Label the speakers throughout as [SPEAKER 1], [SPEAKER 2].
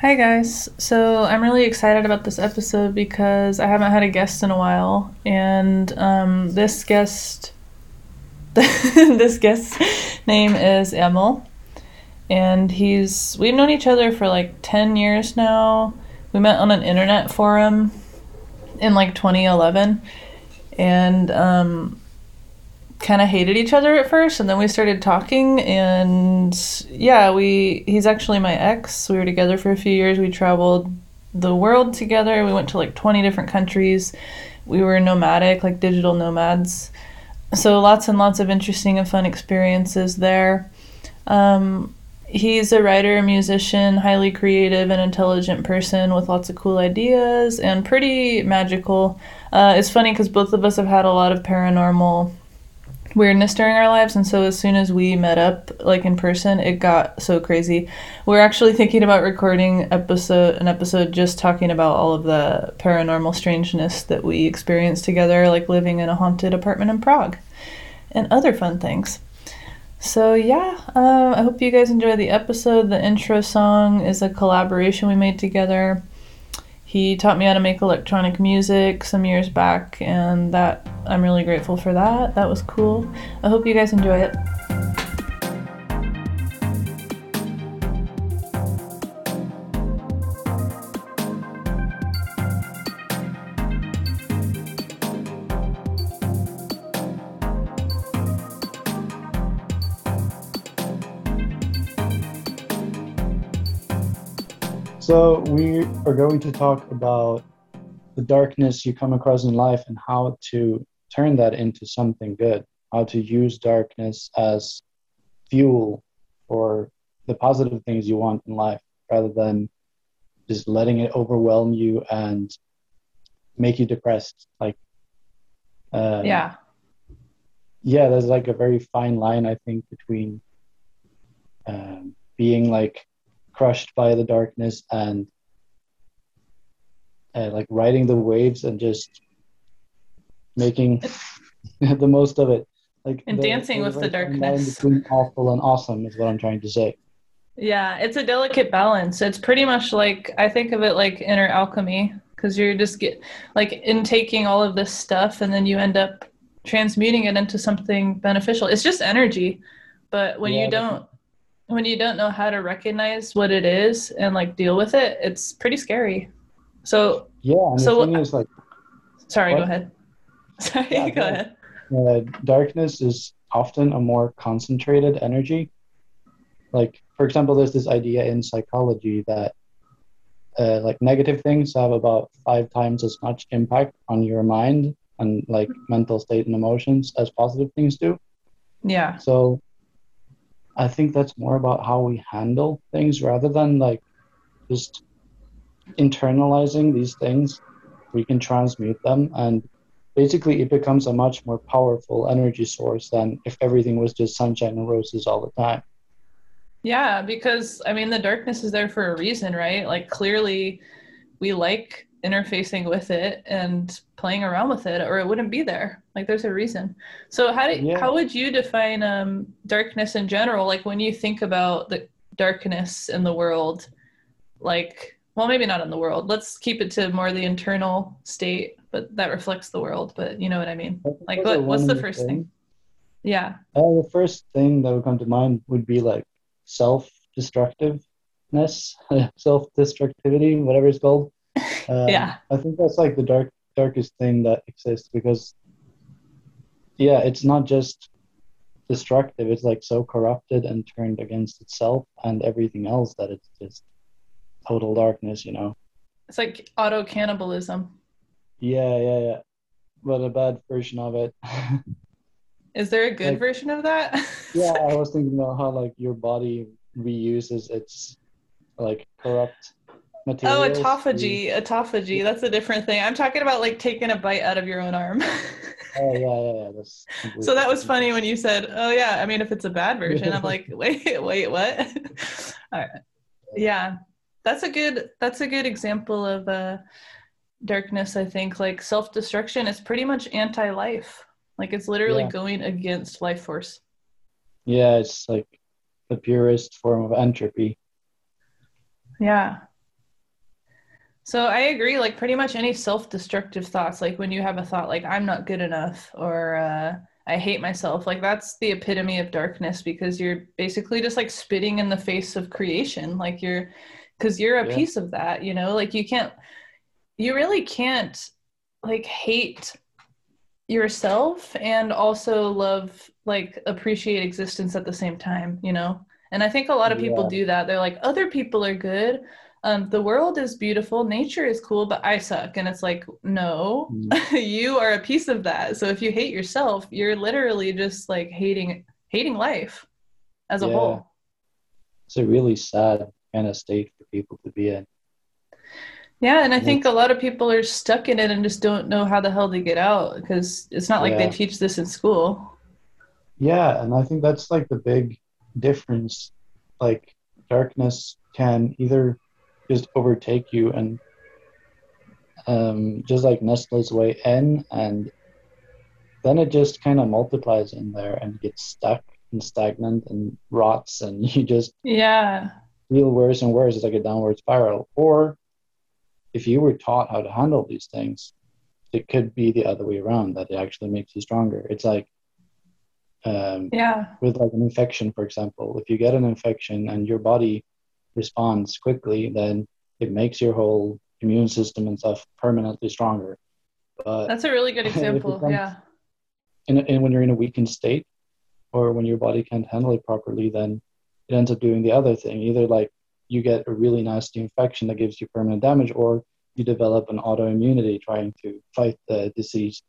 [SPEAKER 1] Hi, guys. So I'm really excited about this episode because I haven't had a guest in a while, and um, this guest, this guest's name is Emil, and he's we've known each other for like ten years now. We met on an internet forum in like 2011, and um, kind of hated each other at first and then we started talking and yeah we he's actually my ex. We were together for a few years. We traveled the world together. We went to like 20 different countries. We were nomadic like digital nomads. So lots and lots of interesting and fun experiences there. Um, he's a writer musician highly creative and intelligent person with lots of cool ideas and pretty magical. Uh, it's funny because both of us have had a lot of paranormal weirdness during our lives and so as soon as we met up like in person it got so crazy. We're actually thinking about recording episode an episode just talking about all of the paranormal strangeness that we experienced together like living in a haunted apartment in prague and other fun things. So yeah uh, i hope you guys enjoy the episode. The intro song is a collaboration we made together he taught me how to make electronic music some years back, and that I'm really grateful for that. That was cool. I hope you guys enjoy it.
[SPEAKER 2] So, we are going to talk about the darkness you come across in life and how to turn that into something good, how to use darkness as fuel for the positive things you want in life rather than just letting it overwhelm you and make you depressed. Like,
[SPEAKER 1] um, yeah.
[SPEAKER 2] Yeah, there's like a very fine line, I think, between um, being like crushed by the darkness and uh, like riding the waves and just making the most of it. Like
[SPEAKER 1] and
[SPEAKER 2] the,
[SPEAKER 1] dancing with the darkness.
[SPEAKER 2] between awful and awesome is what i'm trying to say.
[SPEAKER 1] Yeah it's a delicate balance. It's pretty much like i think of it like inner alchemy because you're just get like intaking all of this stuff and then you end up transmuting it into something beneficial. It's just energy but when yeah, you don't when you don't know how to recognize what it is and like deal with it, it's pretty scary. So
[SPEAKER 2] yeah, so is like,
[SPEAKER 1] sorry, what? go ahead. Sorry, yeah, go ahead.
[SPEAKER 2] Uh, darkness is often a more concentrated energy. Like, for example, there's this idea in psychology that uh, like negative things have about five times as much impact on your mind and like mental state and emotions as positive things do.
[SPEAKER 1] Yeah.
[SPEAKER 2] So I think that's more about how we handle things rather than like just internalizing these things. We can transmute them, and basically, it becomes a much more powerful energy source than if everything was just sunshine and roses all the time.
[SPEAKER 1] Yeah, because I mean, the darkness is there for a reason, right? Like, clearly, we like interfacing with it and playing around with it or it wouldn't be there. Like there's a reason. So how do yeah. how would you define um, darkness in general? Like when you think about the darkness in the world like well maybe not in the world. Let's keep it to more the internal state but that reflects the world but you know what i mean. Like what, what's the first thing, thing? yeah.
[SPEAKER 2] Uh, the first thing that would come to mind would be like self-destructiveness self-destructivity whatever it's called
[SPEAKER 1] um, yeah.
[SPEAKER 2] I think that's like the dark darkest thing that exists because yeah, it's not just destructive, it's like so corrupted and turned against itself and everything else that it's just total darkness, you know.
[SPEAKER 1] It's like auto cannibalism.
[SPEAKER 2] Yeah, yeah, yeah. But a bad version of it.
[SPEAKER 1] Is there a good like, version of that?
[SPEAKER 2] yeah, I was thinking about how like your body reuses its like corrupt
[SPEAKER 1] Oh, autophagy, autophagy. That's a different thing. I'm talking about like taking a bite out of your own arm.
[SPEAKER 2] oh yeah, yeah, yeah.
[SPEAKER 1] So that was funny when you said, "Oh yeah." I mean, if it's a bad version, I'm like, "Wait, wait, what?" All right. Yeah, that's a good. That's a good example of uh, darkness. I think like self-destruction is pretty much anti-life. Like it's literally yeah. going against life force.
[SPEAKER 2] Yeah, it's like the purest form of entropy.
[SPEAKER 1] Yeah So I agree. Like pretty much any self-destructive thoughts, like when you have a thought like "I'm not good enough" or uh, "I hate myself," like that's the epitome of darkness because you're basically just like spitting in the face of creation. Like you're, because you're a
[SPEAKER 2] Yeah.
[SPEAKER 1] piece of that. You know, like you can't, you really can't, like hate yourself and also love like appreciate existence at the same time. You know, and I think a lot of people
[SPEAKER 2] Yeah.
[SPEAKER 1] do that. They're like, other people are good um, the world is beautiful, nature is cool, but I suck. And it's like, no,
[SPEAKER 2] Mm.
[SPEAKER 1] you are a piece of that. So if you hate yourself, you're literally just like hating hating life as a
[SPEAKER 2] Yeah.
[SPEAKER 1] whole.
[SPEAKER 2] It's a really sad kind of state for people to be in.
[SPEAKER 1] Yeah, and I think a lot of people are stuck in it and just don't know how the hell to get out because it's not like they teach this in school.
[SPEAKER 2] Yeah, and I think that's like the big difference. Like darkness can either just overtake you and um, just like nestle its way in, and then it just kind of multiplies in there and gets stuck and stagnant and rots, and you just
[SPEAKER 1] Yeah.
[SPEAKER 2] feel worse and worse. It's like a downward spiral. Or if you were taught how to handle these things, it could be the other way around that it actually makes you stronger. It's like um,
[SPEAKER 1] Yeah.
[SPEAKER 2] with like an infection, for example, if you get an infection and your body responds quickly, then it makes your whole immune system and stuff permanently stronger. But
[SPEAKER 1] That's a really good example. Yeah.
[SPEAKER 2] in, in, when you're in a weakened state or when your body can't handle it properly, then it ends up doing the other thing. Either like you get a really nasty infection that gives you permanent damage, or you develop an autoimmunity trying to fight the disease.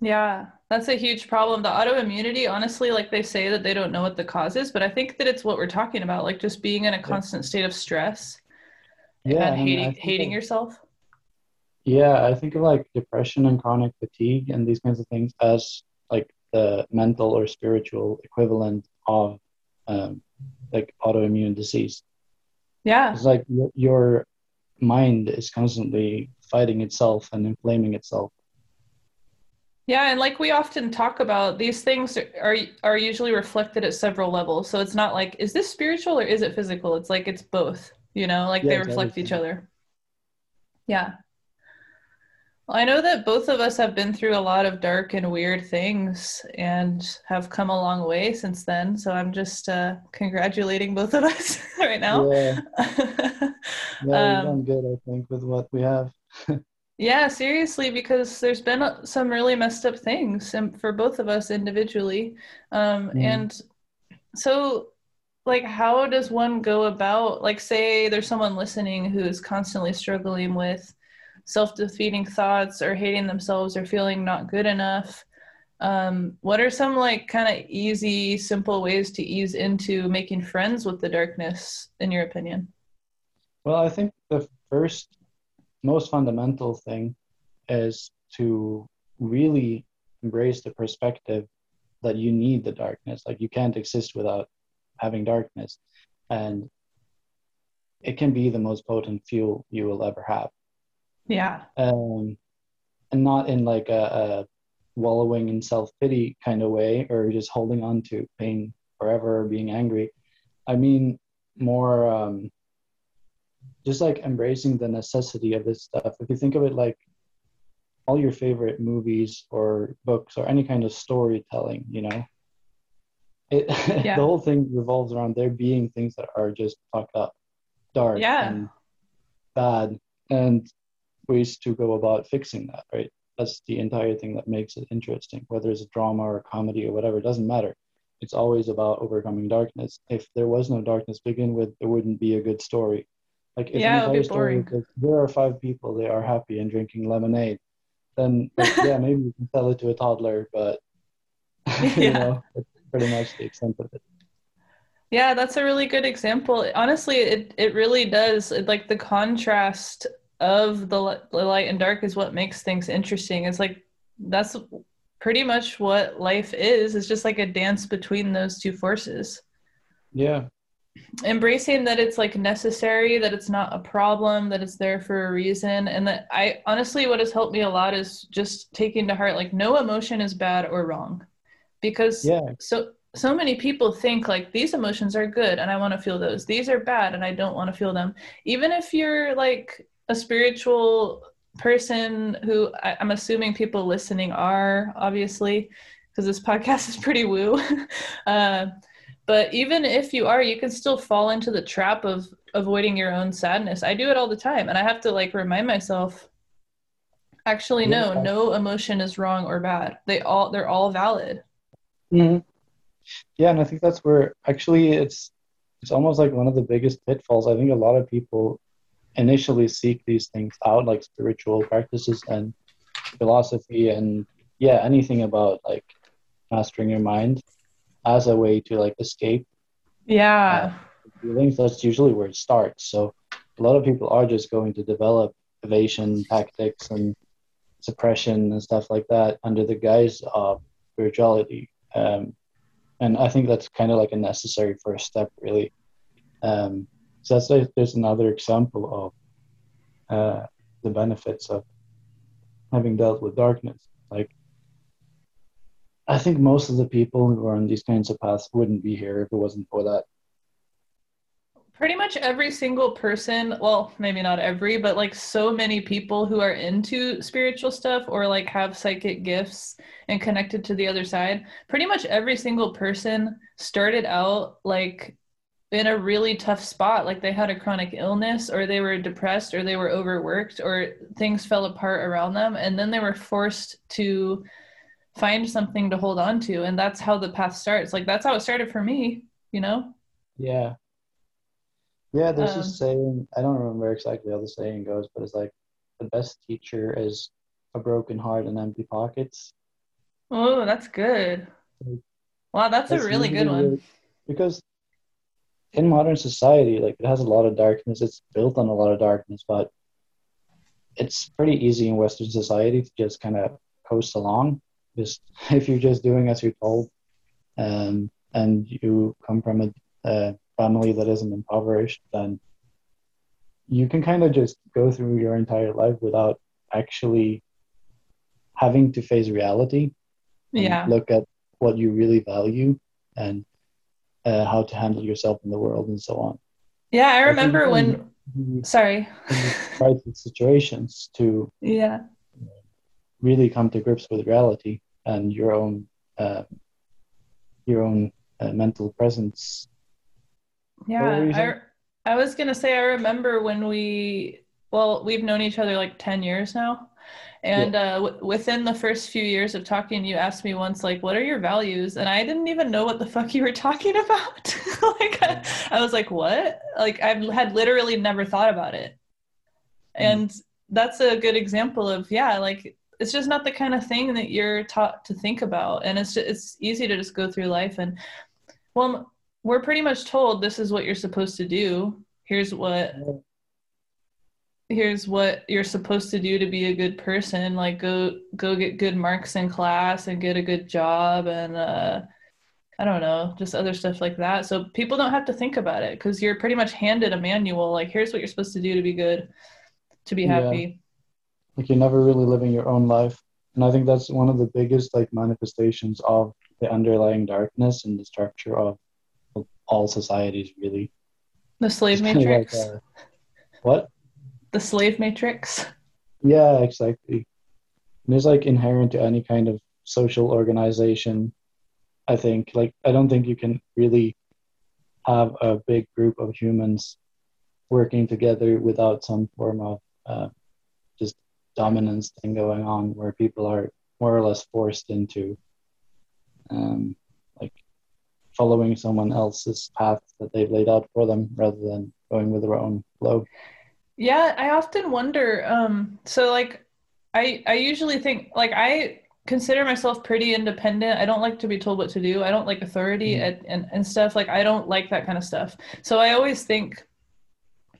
[SPEAKER 1] Yeah, that's a huge problem. The autoimmunity, honestly, like they say that they don't know what the cause is, but I think that it's what we're talking about, like just being in a constant state of stress
[SPEAKER 2] Yeah,
[SPEAKER 1] and
[SPEAKER 2] and
[SPEAKER 1] hating
[SPEAKER 2] think
[SPEAKER 1] hating
[SPEAKER 2] that-
[SPEAKER 1] yourself.
[SPEAKER 2] Yeah, I think of like depression and chronic fatigue and these kinds of things as like the mental or spiritual equivalent of um, like autoimmune disease.
[SPEAKER 1] Yeah.
[SPEAKER 2] It's like your mind is constantly fighting itself and inflaming itself.
[SPEAKER 1] Yeah, and like we often talk about, these things are are usually reflected at several levels. So it's not like is this spiritual or is it physical? It's like it's both, you know, like
[SPEAKER 2] Yeah,
[SPEAKER 1] they reflect each other. Yeah. Well, I know that both of us have been through a lot of dark and weird things and have come a long way since then. So I'm just uh, congratulating both of us right now.
[SPEAKER 2] Yeah, yeah, we've
[SPEAKER 1] Um,
[SPEAKER 2] done good, I think, with what we have.
[SPEAKER 1] Yeah, seriously, because there's been uh, some really messed up things for both of us individually. Um,
[SPEAKER 2] Mhm.
[SPEAKER 1] And so, like, how does one go about, like, say there's someone listening who is constantly struggling with self-defeating thoughts or hating themselves or feeling not good enough? Um, what are some, like, kind of easy, simple ways to ease into making friends with the darkness, in your opinion?
[SPEAKER 2] Well, I think the first, most fundamental thing is to really embrace the perspective that you need the darkness. Like you can't exist without having darkness. And it can be the most potent fuel you will ever have.
[SPEAKER 1] Yeah.
[SPEAKER 2] Um, and not in like a, a wallowing in self pity kind of way or just holding on to pain forever or being angry. I mean, more um, just like embracing the necessity of this stuff. If you think of it like all your favorite movies or books or any kind of storytelling, you know, it
[SPEAKER 1] Yeah.
[SPEAKER 2] the whole thing revolves around there being things that are just fucked up, dark,
[SPEAKER 1] Yeah.
[SPEAKER 2] and bad, and ways to go about fixing that. Right? That's the entire thing that makes it interesting. Whether it's a drama or a comedy or whatever, it doesn't matter. It's always about overcoming darkness. If there was no darkness to begin with, it wouldn't be a good story. Like if
[SPEAKER 1] Yeah, would be
[SPEAKER 2] story that there are five people, they are happy and drinking lemonade, then like, yeah, maybe you can sell it to a toddler, but you
[SPEAKER 1] Yeah.
[SPEAKER 2] know, that's pretty much the extent of it.
[SPEAKER 1] Yeah, that's a really good example. Honestly, it it really does. It, like the contrast of the, the light and dark is what makes things interesting. It's like that's pretty much what life is. It's just like a dance between those two forces.
[SPEAKER 2] Yeah,
[SPEAKER 1] Embracing that it's like necessary, that it's not a problem, that it's there for a reason, and that I honestly what has helped me a lot is just taking to heart like no emotion is bad or wrong. Because
[SPEAKER 2] yeah,
[SPEAKER 1] so so many people think like these emotions are good and i want to feel those these are bad and i don't want to feel them even if you're like a spiritual person who I, am assuming people listening are obviously because this podcast is pretty woo. uh, but even if you are, you can still fall into the trap of avoiding your own sadness. I do it all the time, and I have to like remind myself. Actually, no, yeah. no emotion is wrong or bad. They all they're all valid.
[SPEAKER 2] Mm-hmm. Yeah, and I think that's where actually it's it's almost like one of the biggest pitfalls. I think a lot of people initially seek these things out, like spiritual practices and philosophy, and yeah, anything about like mastering your mind as a way to like escape.
[SPEAKER 1] Yeah.
[SPEAKER 2] Uh, feelings. That's usually where it starts. So a lot of people are just going to develop evasion tactics and suppression and stuff like that under the guise of spirituality. Um, and I think that's kind of like a necessary first step, really. Um, so that's like, there's another example of uh, the benefits of having dealt with darkness. Like, I think most of the people who are on these kinds of paths wouldn't be here if it wasn't for that.
[SPEAKER 1] Pretty much every single person well maybe not every but like so many people who are into spiritual stuff or like have psychic gifts and connected to the other side pretty much every single person started out like in a really tough spot. Like they had a chronic illness or they were depressed or they were overworked or things fell apart around them and then they were forced to find something to hold on to and that's how the path starts like that's how it started for me you know
[SPEAKER 2] yeah yeah, there's um, this saying. I don't remember exactly how the saying goes, but it's like the best teacher is a broken heart and empty pockets.
[SPEAKER 1] Oh, that's good. Wow, that's, that's a really good one.
[SPEAKER 2] because in modern society, like it has a lot of darkness. It's built on a lot of darkness, but it's pretty easy in Western society to just kind of coast along. Just if you're just doing as you're told, um, and you come from a, a family that isn't impoverished, then you can kind of just go through your entire life without actually having to face reality.
[SPEAKER 1] Yeah.
[SPEAKER 2] Look at what you really value and uh, how to handle yourself in the world and so on.
[SPEAKER 1] Yeah, I remember I when. Sorry.
[SPEAKER 2] crisis situations to.
[SPEAKER 1] Yeah.
[SPEAKER 2] Really come to grips with reality and your own, uh, your own uh, mental presence
[SPEAKER 1] yeah, I, I was gonna say I remember when we well we've known each other like ten years now, and yeah. uh, w- within the first few years of talking, you asked me once like, "What are your values?" And I didn't even know what the fuck you were talking about. like I, I, was like, "What?" Like I had literally never thought about it, mm. and that's a good example of yeah, like it's just not the kind of thing that you're taught to think about, and it's just, it's easy to just go through life and well we're pretty much told this is what you're supposed to do. Here's what here's what you're supposed to do to be a good person like go go get good marks in class and get a good job and uh I don't know, just other stuff like that. So people don't have to think about it because you're pretty much handed a manual. Like, here's what you're supposed to do to be good, to be happy.
[SPEAKER 2] Like you're never really living your own life, and I think that's one of the biggest like manifestations of the underlying darkness and the structure of all societies really.
[SPEAKER 1] The slave matrix. Like, uh,
[SPEAKER 2] what?
[SPEAKER 1] The slave matrix.
[SPEAKER 2] Yeah, exactly. And it's like inherent to any kind of social organization. I think like I don't think you can really have a big group of humans working together without some form of uh, dominance thing going on where people are more or less forced into um, like following someone else's path that they've laid out for them rather than going with their own flow.
[SPEAKER 1] Yeah, I often wonder. Um, so like, I I usually think like I consider myself pretty independent. I don't like to be told what to do. I don't like authority mm. and, and and stuff. Like I don't like that kind of stuff. So I always think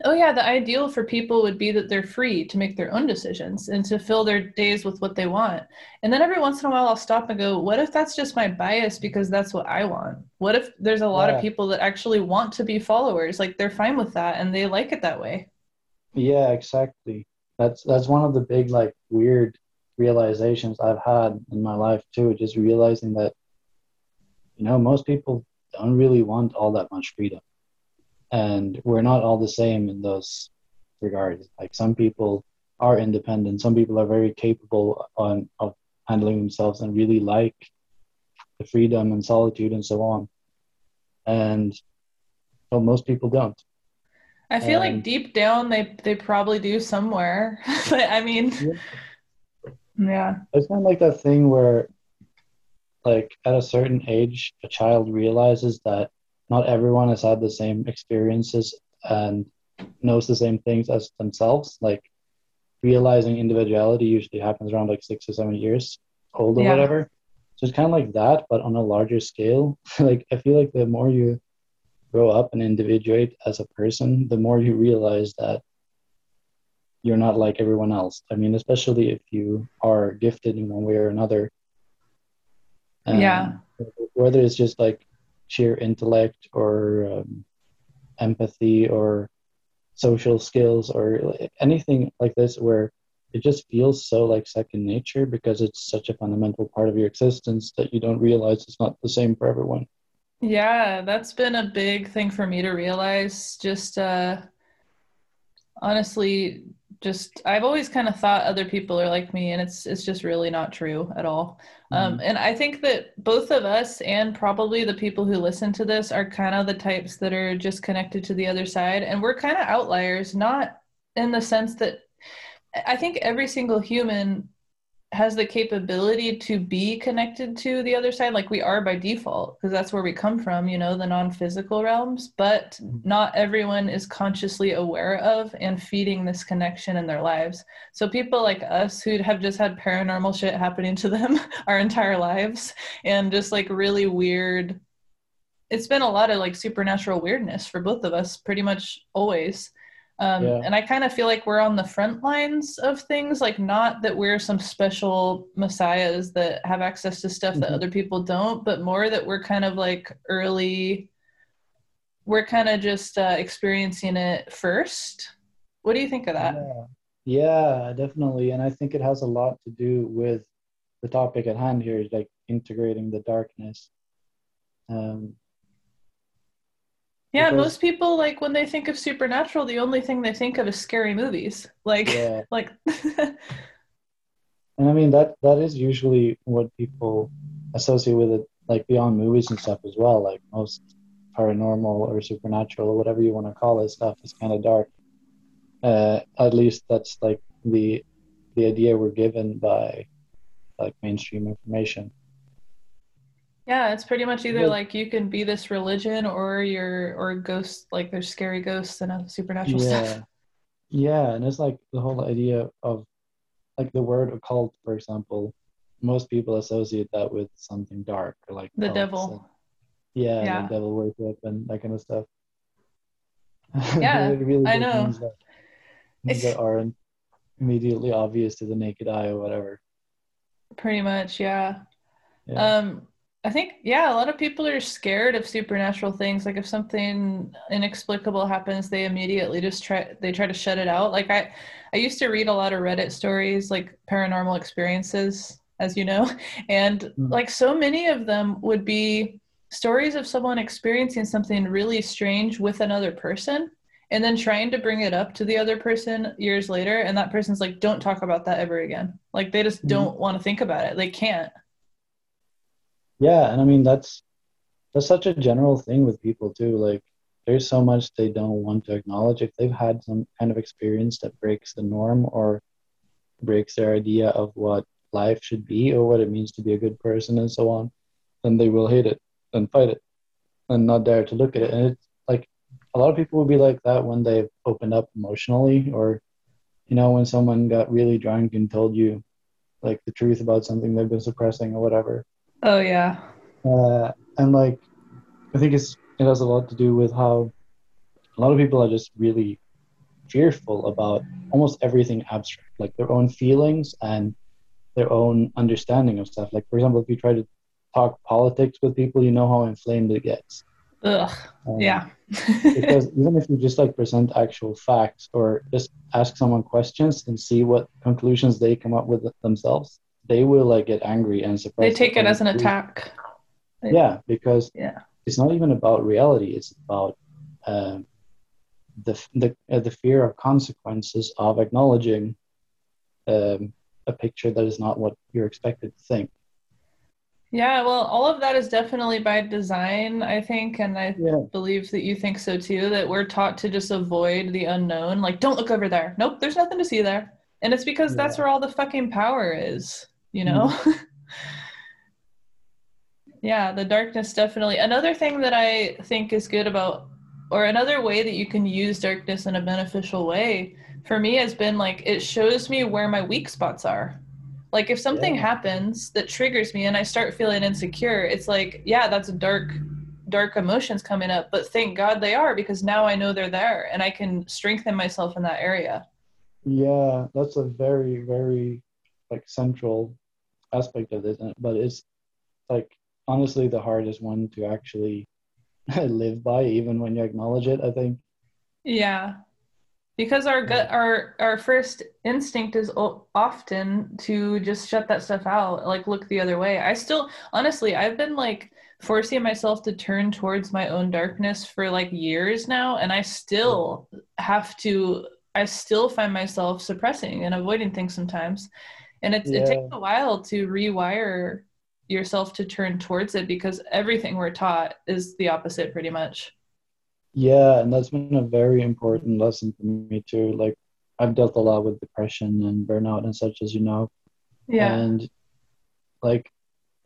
[SPEAKER 1] oh yeah the ideal for people would be that they're free to make their own decisions and to fill their days with what they want. And then every once in a while i'll stop and go what if that's just my bias because that's what i want? What if there's a lot yeah. of people that actually want to be followers? Like they're fine with that and they like it that way.
[SPEAKER 2] Yeah exactly. That's that's one of the big like weird realizations i've had in my life too just realizing that you know most people don't really want all that much freedom and we're not all the same in those regards. Like some people are independent, some people are very capable on of handling themselves and really like the freedom and solitude and so on. And well, most people don't.
[SPEAKER 1] I feel like deep down they they probably do somewhere. but I mean yeah. yeah.
[SPEAKER 2] It's kind of like that thing where like at a certain age a child realizes that not everyone has had the same experiences and knows the same things as themselves. Like realizing individuality usually happens around like six or seven years old or yeah. whatever. So it's kind of like that, but on a larger scale. like I feel like the more you grow up and individuate as a person, the more you realize that you're not like everyone else. I mean, especially if you are gifted in one way or another.
[SPEAKER 1] Um, yeah.
[SPEAKER 2] Whether it's just like sheer intellect or um, empathy or social skills or anything like this, where it just feels so like second nature because it's such a fundamental part of your existence that you don't realize it's not the same for everyone.
[SPEAKER 1] Yeah, that's been a big thing for me to realize. Just uh, honestly, just I've always kind of thought other people are like me, and it's it's just really not true at all. Um, mm-hmm. Um, and I think that both of us and probably the people who listen to this are kind of the types that are just connected to the other side, and we're kind of outliers, not in the sense that I think every single human has the capability to be connected to the other side like we are by default because that's where we come from you know the non-physical realms but mm-hmm. not everyone is consciously aware of and feeding this connection in their lives so people like us who have just had paranormal shit happening to them our entire lives and just like really weird it's been a lot of like supernatural weirdness for both of us pretty much always um, yeah. And I kind of feel like we're on the front lines of things, like not that we're some special messiahs that have access to stuff mm-hmm. that other people don't, but more that we're kind of like early, we're kind of just uh, experiencing it first. What do you think of that?
[SPEAKER 2] Yeah. yeah, definitely. And I think it has a lot to do with the topic at hand here, like integrating the darkness. Um,
[SPEAKER 1] yeah, because, most people like when they think of supernatural, the only thing they think of is scary movies. Like, yeah. like.
[SPEAKER 2] and I mean that that is usually what people associate with it, like beyond movies and stuff as well. Like most paranormal or supernatural or whatever you want to call it stuff is kind of dark. Uh, at least that's like the the idea we're given by like mainstream information.
[SPEAKER 1] Yeah, it's pretty much either like you can be this religion or you're or ghosts like there's scary ghosts and a supernatural
[SPEAKER 2] yeah.
[SPEAKER 1] stuff.
[SPEAKER 2] Yeah, and it's like the whole idea of like the word occult, for example. Most people associate that with something dark or like
[SPEAKER 1] the devil.
[SPEAKER 2] yeah, yeah. Like devil worship and that kind of stuff.
[SPEAKER 1] Yeah, really I know. Things that,
[SPEAKER 2] things that aren't immediately obvious to the naked eye or whatever.
[SPEAKER 1] Pretty much, yeah. yeah. Um, I think yeah, a lot of people are scared of supernatural things. Like if something inexplicable happens, they immediately just try they try to shut it out. Like I I used to read a lot of Reddit stories like paranormal experiences, as you know, and mm. like so many of them would be stories of someone experiencing something really strange with another person and then trying to bring it up to the other person years later and that person's like don't talk about that ever again. Like they just mm. don't want to think about it. They can't
[SPEAKER 2] yeah and i mean that's that's such a general thing with people too like there's so much they don't want to acknowledge. If they've had some kind of experience that breaks the norm or breaks their idea of what life should be or what it means to be a good person and so on then they will hate it and fight it and not dare to look at it. And it's like a lot of people will be like that when they've opened up emotionally or you know when someone got really drunk and told you like the truth about something they've been suppressing or whatever
[SPEAKER 1] Oh yeah.
[SPEAKER 2] Uh, and like, I think it's it has a lot to do with how a lot of people are just really fearful about almost everything abstract, like their own feelings and their own understanding of stuff. Like for example, if you try to talk politics with people, you know how inflamed it gets.
[SPEAKER 1] Ugh. Um, yeah.
[SPEAKER 2] because even if you just like present actual facts or just ask someone questions and see what conclusions they come up with themselves, they will like get angry and suppress.
[SPEAKER 1] They take it as an attack.
[SPEAKER 2] Yeah, because
[SPEAKER 1] yeah,
[SPEAKER 2] it's not even about reality. It's about um, the the uh, the fear of consequences of acknowledging um, a picture that is not what you're expected to think.
[SPEAKER 1] Yeah, well, all of that is definitely by design, I think, and I
[SPEAKER 2] Yeah.
[SPEAKER 1] believe that you think so too, that we're taught to just avoid the unknown. Like, don't look over there. Nope, there's nothing to see there. And it's because that's where all the fucking power is, you know? Mm. yeah, the darkness definitely. Another thing that I think is good about, or another way that you can use darkness in a beneficial way for me has been like, it shows me where my weak spots are. Like if something
[SPEAKER 2] Yeah.
[SPEAKER 1] happens that triggers me and I start feeling insecure, it's like, yeah, that's dark dark emotions coming up, but thank God they are because now I know they're there and I can strengthen myself in that area.
[SPEAKER 2] Yeah, that's a very, very like central aspect of uh, But it's like honestly the hardest one to actually live by, even when you acknowledge it, I think.
[SPEAKER 1] Yeah. Because our gut our our first instinct is often to just shut that stuff out, like look the other way. I still honestly, I've been like forcing myself to turn towards my own darkness for like years now and I still have to I still find myself suppressing and avoiding things sometimes. And it
[SPEAKER 2] Yeah.
[SPEAKER 1] takes a while to rewire yourself to turn towards it because everything we're taught is the opposite pretty much.
[SPEAKER 2] Yeah, and that's been a very important lesson for me too. Like I've dealt a lot with depression and burnout and such, as you know.
[SPEAKER 1] Yeah.
[SPEAKER 2] And like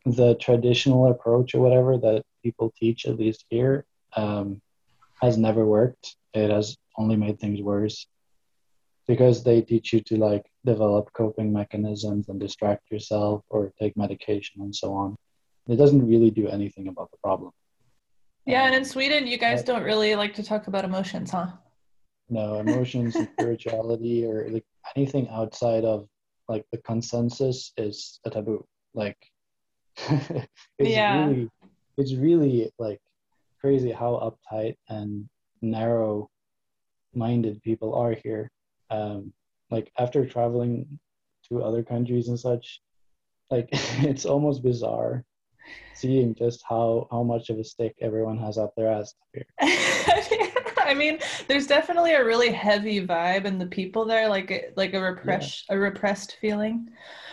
[SPEAKER 2] the traditional approach or whatever that people teach, at least here, um, has never worked. It has only made things worse because they teach you to like develop coping mechanisms and distract yourself or take medication and so on. It doesn't really do anything about the problem.
[SPEAKER 1] Yeah, and in
[SPEAKER 2] Um,
[SPEAKER 1] Sweden, you guys don't really like to talk about emotions, huh?
[SPEAKER 2] no emotions and spirituality or like anything outside of like the consensus is a taboo like it's
[SPEAKER 1] Yeah.
[SPEAKER 2] really it's really like crazy how uptight and narrow minded people are here um like after traveling to other countries and such like it's almost bizarre seeing just how how much of a stick everyone has up their ass here
[SPEAKER 1] I mean, there's definitely a really heavy vibe in the people there, like a, like a repress a repressed feeling.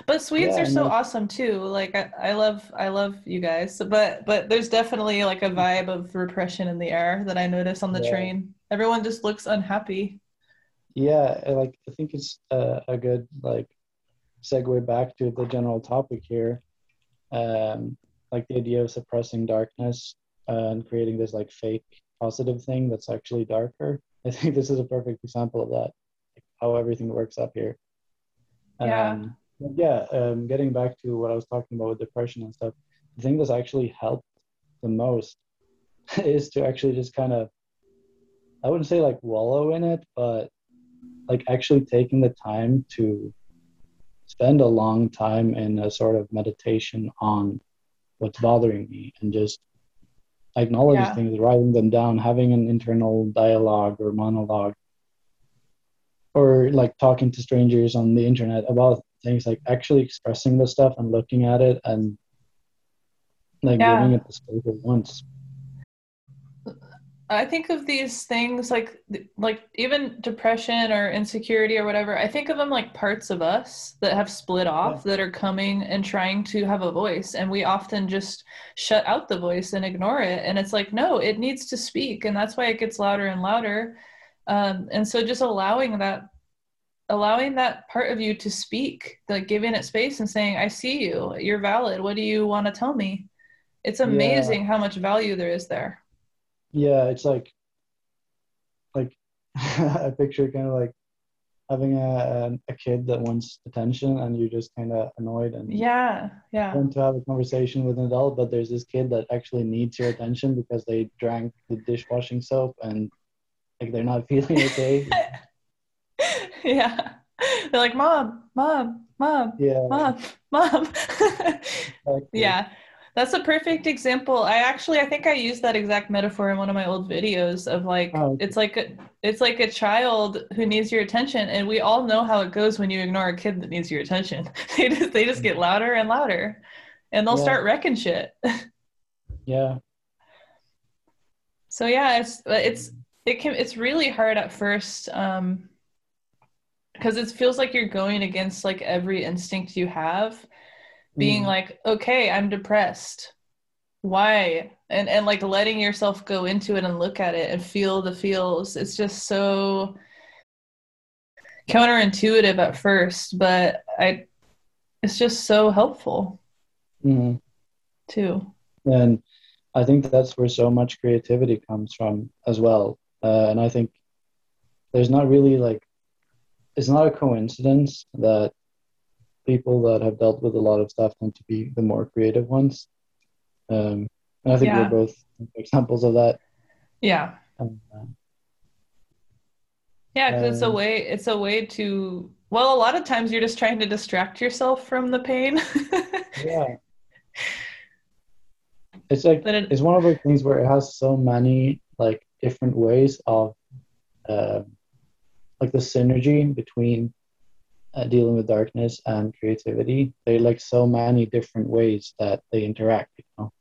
[SPEAKER 1] But Swedes
[SPEAKER 2] Yeah,
[SPEAKER 1] are so awesome too. Like I, I love I love you guys. But but there's definitely like a vibe of repression in the air that I notice on the
[SPEAKER 2] Yeah.
[SPEAKER 1] train. Everyone just looks unhappy.
[SPEAKER 2] Yeah, I like I think it's a, a good like segue back to the general topic here, um, like the idea of suppressing darkness uh, and creating this like fake positive thing that's actually darker. I think this is a perfect example of that, like how everything works up here.
[SPEAKER 1] Yeah.
[SPEAKER 2] Um, yeah, um, getting back to what I was talking about with depression and stuff, the thing that's actually helped the most is to actually just kind of, I wouldn't say like wallow in it, but like actually taking the time to spend a long time in a sort of meditation on what's bothering me and just acknowledging
[SPEAKER 1] Yeah.
[SPEAKER 2] things, writing them down, having an internal dialogue or monologue, or like talking to strangers on the internet about things, like actually expressing the stuff and looking at it and like
[SPEAKER 1] Yeah.
[SPEAKER 2] giving it the space it wants.
[SPEAKER 1] I think of these things like like even depression or insecurity or whatever. I think of them like parts of us that have split off that are coming and trying to have a voice and we often just shut out the voice and ignore it and it's like no, it needs to speak and that's why it gets louder and louder. Um, and so just allowing that allowing that part of you to speak, like giving it space and saying I see you. You're valid. What do you want to tell me? It's
[SPEAKER 2] Yeah.
[SPEAKER 1] amazing how much value there is there.
[SPEAKER 2] Yeah, it's like, like I picture kind of like having a, a kid that wants attention and you're just kind of annoyed and
[SPEAKER 1] Yeah, yeah.
[SPEAKER 2] want to have a conversation with an adult, but there's this kid that actually needs your attention because they drank the dishwashing soap and like they're not feeling okay.
[SPEAKER 1] yeah. They're like, Mom, Mom, Mom,
[SPEAKER 2] yeah,
[SPEAKER 1] Mom, Mom.
[SPEAKER 2] exactly.
[SPEAKER 1] yeah. That's a perfect example. I actually I think I used that exact metaphor in one of my old videos of like
[SPEAKER 2] Oh,
[SPEAKER 1] it's like a, it's like a child who needs your attention and we all know how it goes when you ignore a kid that needs your attention. they just they just get louder and louder and they'll
[SPEAKER 2] Yeah.
[SPEAKER 1] start wrecking shit.
[SPEAKER 2] yeah,
[SPEAKER 1] So yeah, it's it's it can it's really hard at first um because it feels like you're going against like every instinct you have being
[SPEAKER 2] Mm.
[SPEAKER 1] like okay i'm depressed why and and like letting yourself go into it and look at it and feel the feels it's just so counterintuitive at first but i it's just so helpful
[SPEAKER 2] Mhm.
[SPEAKER 1] too
[SPEAKER 2] And I think that's where so much creativity comes from as well. Uh, and I think there's not really like, it's not a coincidence that people that have dealt with a lot of stuff tend to be the more creative ones. Um, and I think
[SPEAKER 1] Yeah.
[SPEAKER 2] we're both examples of that.
[SPEAKER 1] yeah
[SPEAKER 2] Um, uh,
[SPEAKER 1] Yeah, because it's a
[SPEAKER 2] Um,
[SPEAKER 1] way it's a way to well, a lot of times you're just trying to distract yourself from the pain.
[SPEAKER 2] yeah. It's like,
[SPEAKER 1] it-
[SPEAKER 2] it's one of those things where it has so many like different ways of um, like the synergy between uh, dealing with darkness and creativity. They're like so many different ways that they interact you know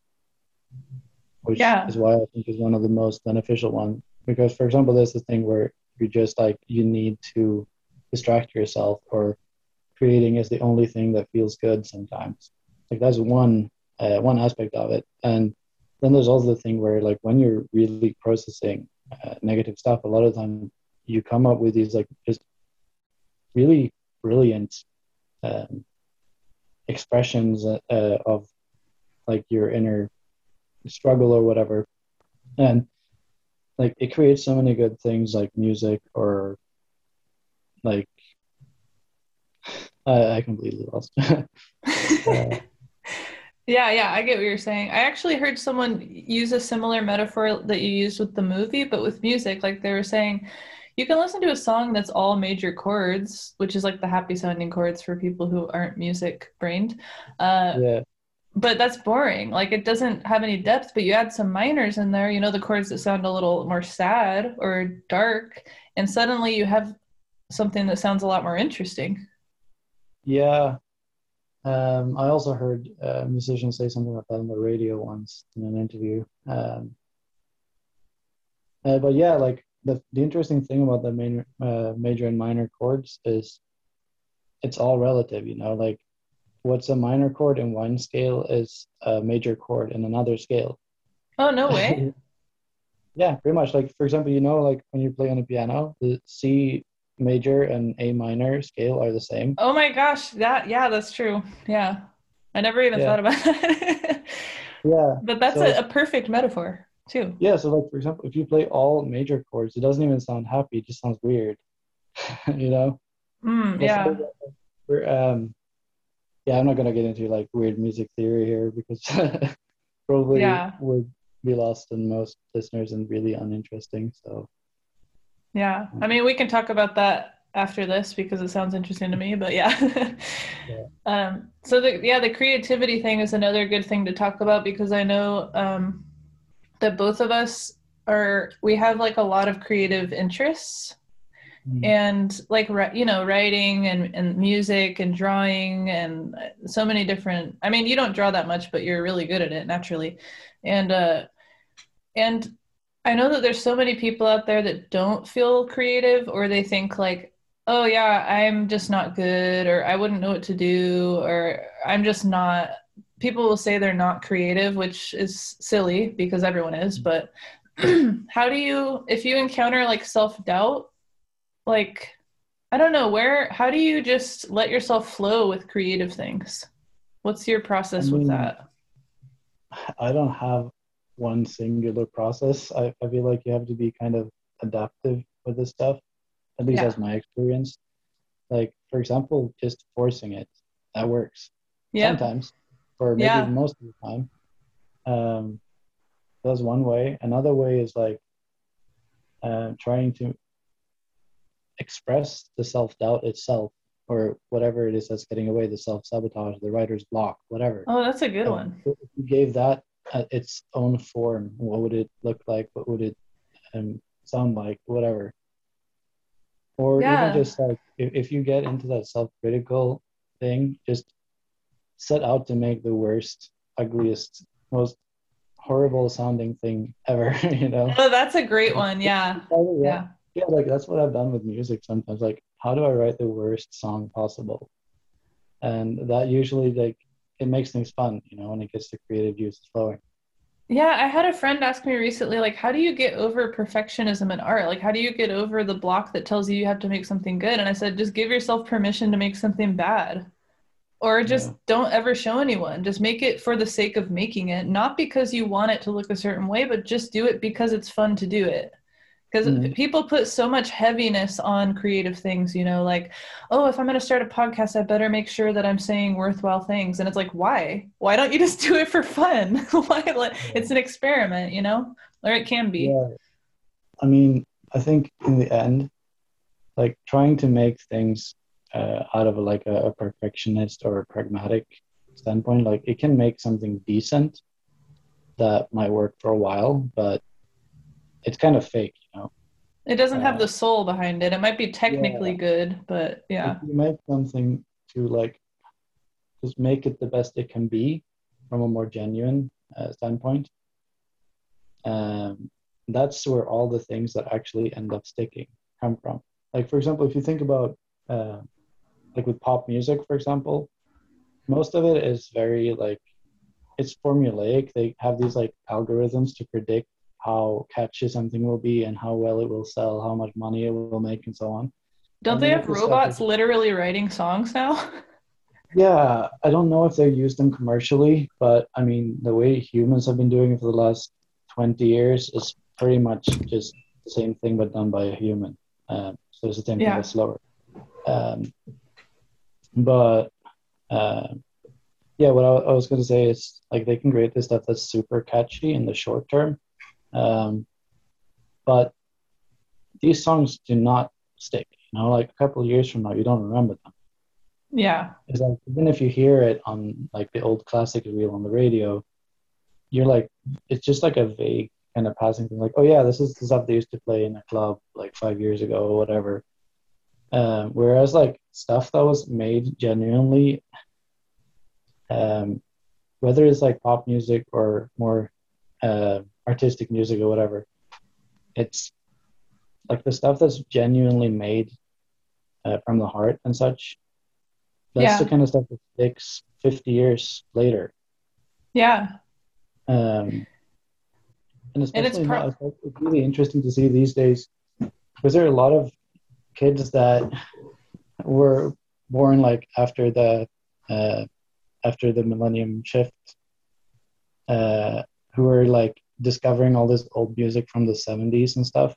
[SPEAKER 2] which
[SPEAKER 1] Yeah.
[SPEAKER 2] is why i think is one of the most beneficial ones. Because for example there's this thing where you just like you need to distract yourself or creating is the only thing that feels good sometimes. Like that's one uh, one aspect of it. And then there's also the thing where like when you're really processing uh, negative stuff a lot of time you come up with these like just really brilliant um, expressions uh, uh, of like your inner struggle or whatever and like it creates so many good things like music or like I, completely lost Uh,
[SPEAKER 1] Yeah, yeah, I get what you're saying. I actually heard someone use a similar metaphor that you used with the movie, but with music. Like they were saying, you can listen to a song that's all major chords, which is like the happy sounding chords for people who aren't music brained. Uh,
[SPEAKER 2] yeah
[SPEAKER 1] but that's boring. Like it doesn't have any depth, but you add some minors in there, you know, the chords that sound a little more sad or dark, and suddenly you have something that sounds a lot more interesting.
[SPEAKER 2] Yeah. Um, I also heard a musician say something like that on the radio once in an interview. Um, uh, but yeah, like the, the interesting thing about the main, uh, major and minor chords is it's all relative, you know, like what's a minor chord in one scale is a major chord in another scale.
[SPEAKER 1] Oh, no way.
[SPEAKER 2] yeah, pretty much. Like, for example, you know, like when you play on a piano, the C major and A minor scale are the same.
[SPEAKER 1] Oh my gosh, that yeah, that's true. Yeah. I never even
[SPEAKER 2] Yeah.
[SPEAKER 1] thought about that.
[SPEAKER 2] Yeah.
[SPEAKER 1] but that's
[SPEAKER 2] So-
[SPEAKER 1] a, a perfect metaphor too.
[SPEAKER 2] Yeah, so like for example, if you play all major chords, it doesn't even sound happy, it just sounds weird. you know?
[SPEAKER 1] Mm, yeah.
[SPEAKER 2] We're, um yeah, I'm not gonna get into like weird music theory here because probably
[SPEAKER 1] Yeah.
[SPEAKER 2] would be lost in most listeners and really uninteresting. So
[SPEAKER 1] Yeah. I mean, we can talk about that after this because it sounds interesting to me, but yeah.
[SPEAKER 2] Yeah.
[SPEAKER 1] Um, so the yeah, the creativity thing is another good thing to talk about because I know um, that both of us are we have like a lot of creative interests.
[SPEAKER 2] Mm,
[SPEAKER 1] and like you know writing and, and music and drawing and so many different i mean you don't draw that much but you're really good at it naturally. And uh and i know that there's so many people out there that don't feel creative or they think like oh yeah i'm just not good or i wouldn't know what to do or i'm just not people will say they're not creative which is silly because everyone is mm-hmm. but how do you if you encounter like self-doubt like i don't know where how do you just let yourself flow with creative things what's your process
[SPEAKER 2] I
[SPEAKER 1] with that
[SPEAKER 2] I don't have one singular process. I, I feel like you have to be kind of adaptive with this stuff. At least
[SPEAKER 1] Yeah.
[SPEAKER 2] that's my experience. Like for example, just forcing it. That works.
[SPEAKER 1] yeah
[SPEAKER 2] sometimes, or maybe
[SPEAKER 1] Yeah.
[SPEAKER 2] most of the time. Um, that's one way. Another way is like uh, trying to express the self doubt itself, or whatever it is that's getting away, the self sabotage, the writer's block, whatever.
[SPEAKER 1] oh that's a good
[SPEAKER 2] Um,
[SPEAKER 1] one
[SPEAKER 2] If you gave that uh, its own form, what would it look like? What would it um, sound like? Whatever. Or
[SPEAKER 1] Yeah.
[SPEAKER 2] even just like if, if you get into that self critical thing, just set out to make the worst, ugliest, most horrible sounding thing ever, you know?
[SPEAKER 1] Oh, that's a great one. Yeah.
[SPEAKER 2] Oh,
[SPEAKER 1] Yeah.
[SPEAKER 2] yeah, like that's what I've done with music sometimes. Like, how do I write the worst song possible? And that usually like it makes things fun, you know, when it gets the creative juices flowing.
[SPEAKER 1] Yeah, I had a friend ask me recently, like, how do you get over perfectionism in art? Like, how do you get over the block that tells you you have to make something good? And I said, just give yourself permission to make something bad. Or just
[SPEAKER 2] Yeah.
[SPEAKER 1] don't ever show anyone. Just make it for the sake of making it, not because you want it to look a certain way, but just do it because it's fun to do it. Because
[SPEAKER 2] Mhm.
[SPEAKER 1] people put so much heaviness on creative things, you know, like, oh, if I'm going to start a podcast, I better make sure that I'm saying worthwhile things. And it's like, why? Why don't you just do it for fun? why? It's an experiment, you know, or it can be.
[SPEAKER 2] Yeah. I mean, I think in the end, like trying to make things uh, out of like a, a perfectionist or a pragmatic standpoint, like it can make something decent that might work for a while, but it's kind of fake, you know.
[SPEAKER 1] It doesn't have
[SPEAKER 2] Uh,
[SPEAKER 1] the soul behind it. It might be technically
[SPEAKER 2] Yeah.
[SPEAKER 1] good, but yeah.
[SPEAKER 2] If you make something to like just make it the best it can be from a more genuine uh, standpoint, um, that's where all the things that actually end up sticking come from. Like for example, if you think about uh, like with pop music, for example, most of it is very like it's formulaic. They have these like algorithms to predict how catchy something will be and how well it will sell, how much money it will make, and so on.
[SPEAKER 1] Don't
[SPEAKER 2] and
[SPEAKER 1] they have
[SPEAKER 2] with the stuff
[SPEAKER 1] robots
[SPEAKER 2] that-
[SPEAKER 1] literally writing songs now?
[SPEAKER 2] Yeah, I don't know if they use them commercially, but I mean, the way humans have been doing it for the last 20 years is pretty much just the same thing but done by a human. Um, so it's the same
[SPEAKER 1] Yeah.
[SPEAKER 2] thing but slower. Um, but uh, yeah, what I, I was going to say is like they can create this stuff that's super catchy in the short term, um, but these songs do not stick. You know, like a couple of years from now, you don't remember them.
[SPEAKER 1] yeah.
[SPEAKER 2] It's like even if you hear it on like the old classic reel on the radio, you're like it's just like a vague kind of passing thing. Like, oh yeah, this is the stuff they used to play in a club like five years ago or whatever. Um, whereas like stuff that was made genuinely, um, whether it's like pop music or more uh, artistic music or whatever, it's like the stuff that's genuinely made uh, from the heart and such. That's
[SPEAKER 1] Yeah.
[SPEAKER 2] the kind of stuff that sticks 50 years later.
[SPEAKER 1] Yeah.
[SPEAKER 2] Um, and
[SPEAKER 1] And it's
[SPEAKER 2] especially now, it's really interesting to see these days because there are a lot of kids that were born like after the uh, after the millennium shift, uh, who are like discovering all this old music from the 70s and stuff.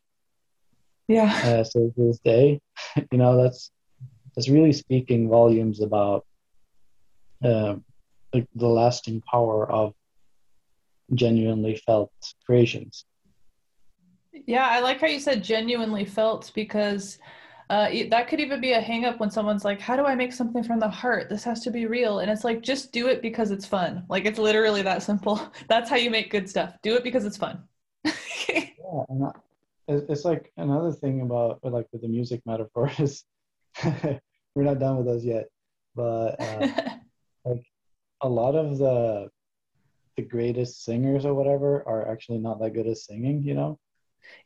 [SPEAKER 1] Yeah.
[SPEAKER 2] Uh, so to this day, you know, that's that's really speaking volumes about um, like the lasting power of genuinely felt creations.
[SPEAKER 1] Yeah, I like how you said genuinely felt because uh, that could even be a hang up when someone's like, How do I make something from the heart? This has to be real. And it's like, just do it because it's fun. Like, it's literally that simple. That's how you make good stuff. Do it because it's fun.
[SPEAKER 2] Yeah, and that, it's, like another thing about like with the music metaphor is we're not done with those yet, but uh, a lot of the the greatest singers or whatever are actually not that good at singing. You know,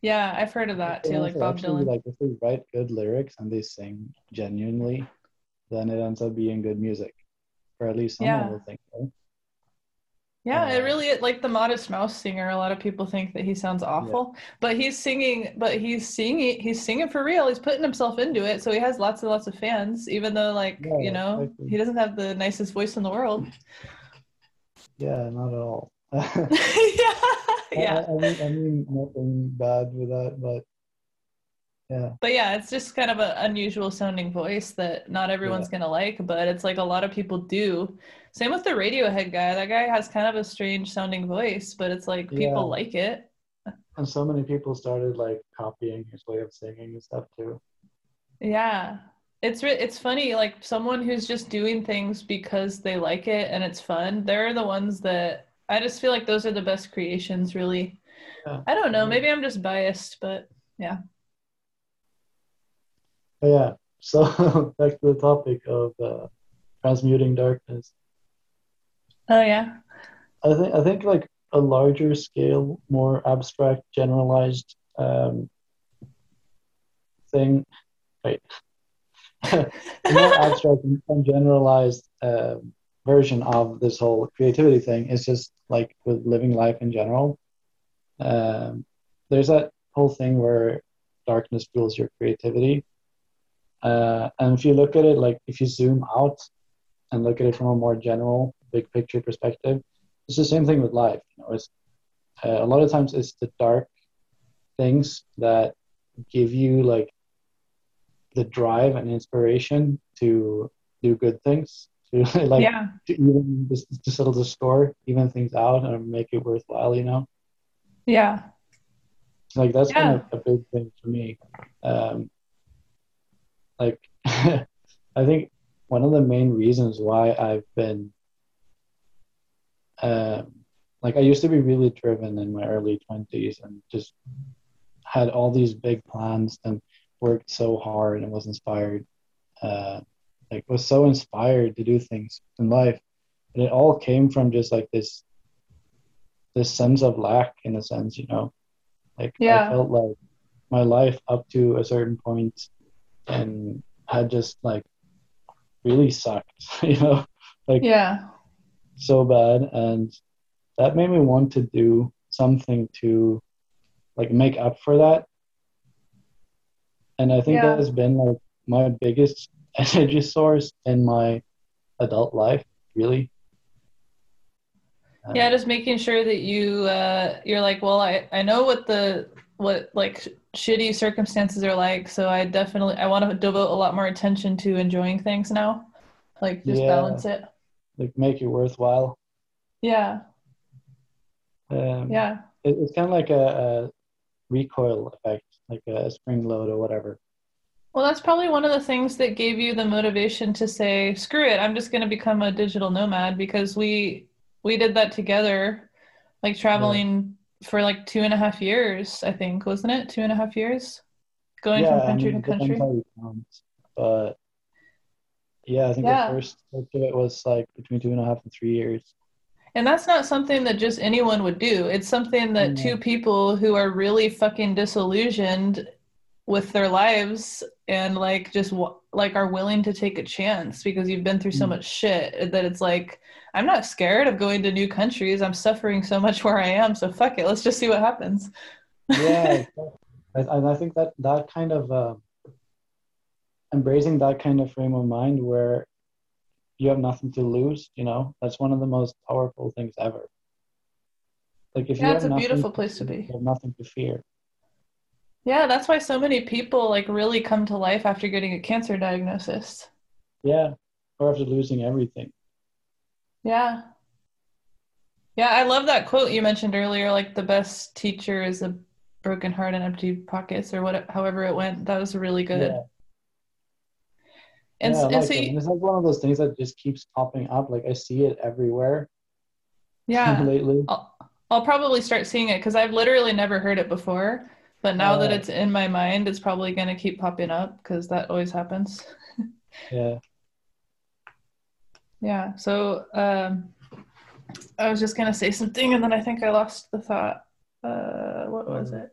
[SPEAKER 1] yeah, I've heard of that too, like Bob
[SPEAKER 2] actually,
[SPEAKER 1] Dylan.
[SPEAKER 2] Like if they write good lyrics and they sing genuinely, then it ends up being good music, or at least some
[SPEAKER 1] Yeah.
[SPEAKER 2] people think so.
[SPEAKER 1] Yeah, it
[SPEAKER 2] Uh,
[SPEAKER 1] really like the Modest Mouse singer. A lot of people think that he sounds awful, but he's singing. But he's singing. He's singing for real. He's putting himself into it, so he has lots and lots of fans. Even though, like
[SPEAKER 2] Yeah,
[SPEAKER 1] you know,
[SPEAKER 2] exactly.
[SPEAKER 1] he doesn't have the nicest voice in the world.
[SPEAKER 2] Yeah, not at all.
[SPEAKER 1] Yeah, yeah.
[SPEAKER 2] I, I mean, I mean nothing bad with that, but yeah,
[SPEAKER 1] But yeah, it's just kind of an unusual sounding voice that not everyone's gonna like, but it's like a lot of people do. Same with the Radiohead guy. That guy has kind of a strange sounding voice, but it's like people
[SPEAKER 2] Yeah.
[SPEAKER 1] like it.
[SPEAKER 2] and so many people started like copying his way of singing and stuff too.
[SPEAKER 1] Yeah. It's re- it's funny like someone who's just doing things because they like it and it's fun. They're the ones that I just feel like those are the best creations really.
[SPEAKER 2] Yeah.
[SPEAKER 1] I don't know,
[SPEAKER 2] Mhm.
[SPEAKER 1] maybe I'm just biased, but yeah.
[SPEAKER 2] But yeah, so back to the topic of uh, transmuting darkness.
[SPEAKER 1] oh yeah.
[SPEAKER 2] I think I think like a larger scale, more abstract, generalized um, thing. Right. more abstract and generalized um, version of this whole creativity thing is just like with living life in general. Um, there's that whole thing where darkness fuels your creativity. Uh, and if you look at it, like if you zoom out and look at it from a more general, big picture perspective, it's the same thing with life. You know, it's uh, a lot of times it's the dark things that give you like the drive and inspiration to do good things to like
[SPEAKER 1] yeah.
[SPEAKER 2] to even just to settle the score even things out and make it worthwhile you know
[SPEAKER 1] yeah
[SPEAKER 2] like that's
[SPEAKER 1] Yeah.
[SPEAKER 2] kind of a big thing for me um like i think one of the main reasons why i've been um like i used to be really driven in my early 20s and just had all these big plans and worked so hard and was inspired uh like was so inspired to do things in life. And it all came from just like this this sense of lack in a sense you know? Like
[SPEAKER 1] Yeah.
[SPEAKER 2] i felt like my life up to a certain point and had just like really sucked you know? Like
[SPEAKER 1] yeah.
[SPEAKER 2] so bad. And that made me want to do something to like make up for that. And i think
[SPEAKER 1] Yeah.
[SPEAKER 2] that has been like my biggest energy source in my adult life really. Uh,
[SPEAKER 1] yeah just making sure that you uh you're like well i i know what the what like sh- shitty circumstances are like so i definitely i want to devote a lot more attention to enjoying things now. Like just
[SPEAKER 2] Yeah.
[SPEAKER 1] balance it.
[SPEAKER 2] Like make it worthwhile.
[SPEAKER 1] Yeah.
[SPEAKER 2] Um,
[SPEAKER 1] yeah.
[SPEAKER 2] it, it's kind of like a, a recoil effect like a spring load or whatever
[SPEAKER 1] well that's probably one of the things that gave you the motivation to say screw it i'm just going to become a digital nomad because we we did that together like traveling for like two and a half years i think wasn't it two and a half years going
[SPEAKER 2] yeah,
[SPEAKER 1] from country
[SPEAKER 2] I mean,
[SPEAKER 1] to country
[SPEAKER 2] count, but yeah, I think
[SPEAKER 1] Yeah.
[SPEAKER 2] the first of it was like between two and a half and three years.
[SPEAKER 1] And that's not something that just anyone would do. It's something that
[SPEAKER 2] No.
[SPEAKER 1] two people who are really fucking disillusioned with their lives and like just like are willing to take a chance because you've been through so
[SPEAKER 2] Mm.
[SPEAKER 1] much shit that it's like I'm not scared of going to new countries. I'm suffering so much where I am, so fuck it. Let's just see what happens.
[SPEAKER 2] Yeah, I, I think that that kind of uh, embracing that kind of frame of mind where you have nothing to lose, you know, that's one of the most powerful things ever. Like if you
[SPEAKER 1] Yeah,
[SPEAKER 2] have
[SPEAKER 1] it's a beautiful place to be.
[SPEAKER 2] you have nothing to fear.
[SPEAKER 1] Yeah, that's why so many people like really come to life after getting a cancer diagnosis.
[SPEAKER 2] Yeah, or after losing everything.
[SPEAKER 1] Yeah. Yeah, I love that quote you mentioned earlier, like the best teacher is a broken heart and empty pockets or what however it went. That was really good.
[SPEAKER 2] Yeah.
[SPEAKER 1] And,
[SPEAKER 2] yeah,
[SPEAKER 1] and
[SPEAKER 2] like
[SPEAKER 1] so you,
[SPEAKER 2] it's like one of those things that just keeps popping up. Like I see it everywhere
[SPEAKER 1] yeah,
[SPEAKER 2] lately.
[SPEAKER 1] I'll, I'll probably start seeing it because I've literally never heard it before. But now that
[SPEAKER 2] Uh,
[SPEAKER 1] it's in my mind, it's probably going to keep popping up because that always happens.
[SPEAKER 2] Yeah.
[SPEAKER 1] Yeah. So um, I was just gonna say something, and then I think I lost the thought. Uh, what was
[SPEAKER 2] Mm.
[SPEAKER 1] it?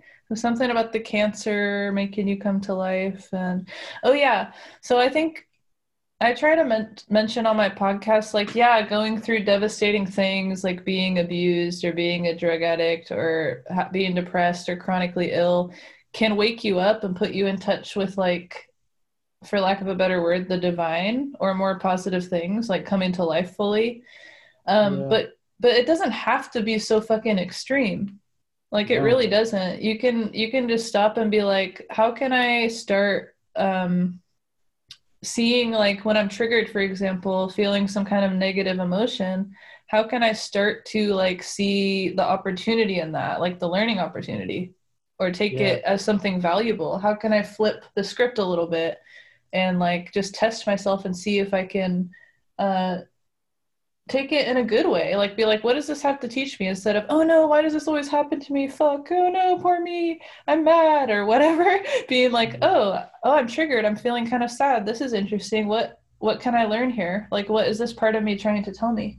[SPEAKER 1] It was something about the cancer making you come to life, and oh yeah. So I think I try to men- mention on my podcast, like, yeah, going through devastating things like being abused or being a drug addict or ha- being depressed or chronically ill can wake you up and put you in touch with like for lack of a better word, the divine or more positive things like coming to life fully. Um,
[SPEAKER 2] Yeah.
[SPEAKER 1] But but it doesn't have to be so fucking extreme. Like it
[SPEAKER 2] No.
[SPEAKER 1] really doesn't. You can you can just stop and be like, how can I start um, seeing like when I'm triggered, for example, feeling some kind of negative emotion. How can I start to like see the opportunity in that, like the learning opportunity, or take
[SPEAKER 2] Yeah.
[SPEAKER 1] it as something valuable? How can I flip the script a little bit and like just test myself and see if I can uh, take it in a good way? Like, be like, what does this have to teach me? Instead of, oh no, why does this always happen to me? Fuck, oh no, poor me, I'm mad or whatever. Being like, oh, oh, I'm triggered. I'm feeling kind of sad. This is interesting. What what can I learn here? Like, what is this part of me trying to tell me?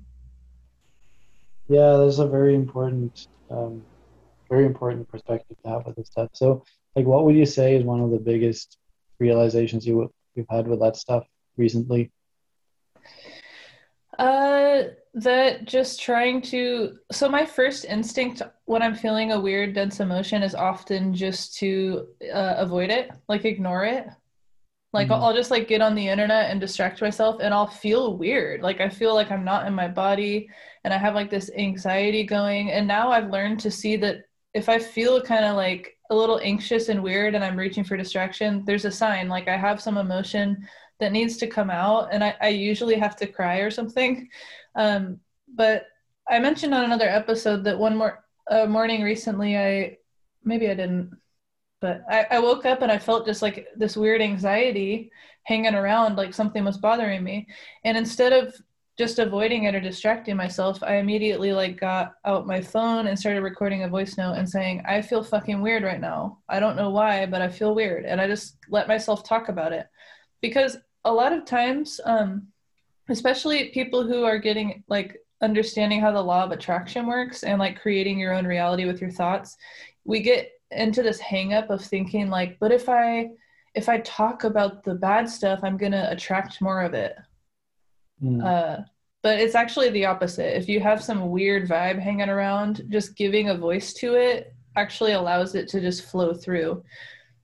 [SPEAKER 2] Yeah, there's a very important, um, very important perspective to have with this stuff. So, like, what would you say is one of the biggest realizations you you've had with that stuff recently?
[SPEAKER 1] Uh, that just trying to. So my first instinct when I'm feeling a weird, dense emotion is often just to uh, avoid it, like ignore it. Like
[SPEAKER 2] Mhm.
[SPEAKER 1] I'll, I'll just like get on the internet and distract myself, and I'll feel weird. Like I feel like I'm not in my body, and I have like this anxiety going. And now I've learned to see that if I feel kind of like a little anxious and weird, and I'm reaching for distraction, there's a sign. Like I have some emotion that needs to come out, and I, I usually have to cry or something. Um, but I mentioned on another episode that one more uh, morning recently, I maybe I didn't but I, I woke up and I felt just like this weird anxiety hanging around, like something was bothering me. And instead of just avoiding it or distracting myself, I immediately like got out my phone and started recording a voice note and saying, I feel fucking weird right now. I don't know why, but I feel weird. And I just let myself talk about it. Because a lot of times, um, especially people who are getting like understanding how the law of attraction works and like creating your own reality with your thoughts, we get into this hang up of thinking like but if i if i talk about the bad stuff i'm going to attract more of it.
[SPEAKER 2] Mm.
[SPEAKER 1] uh, but it's actually the opposite. If you have some weird vibe hanging around just giving a voice to it actually allows it to just flow through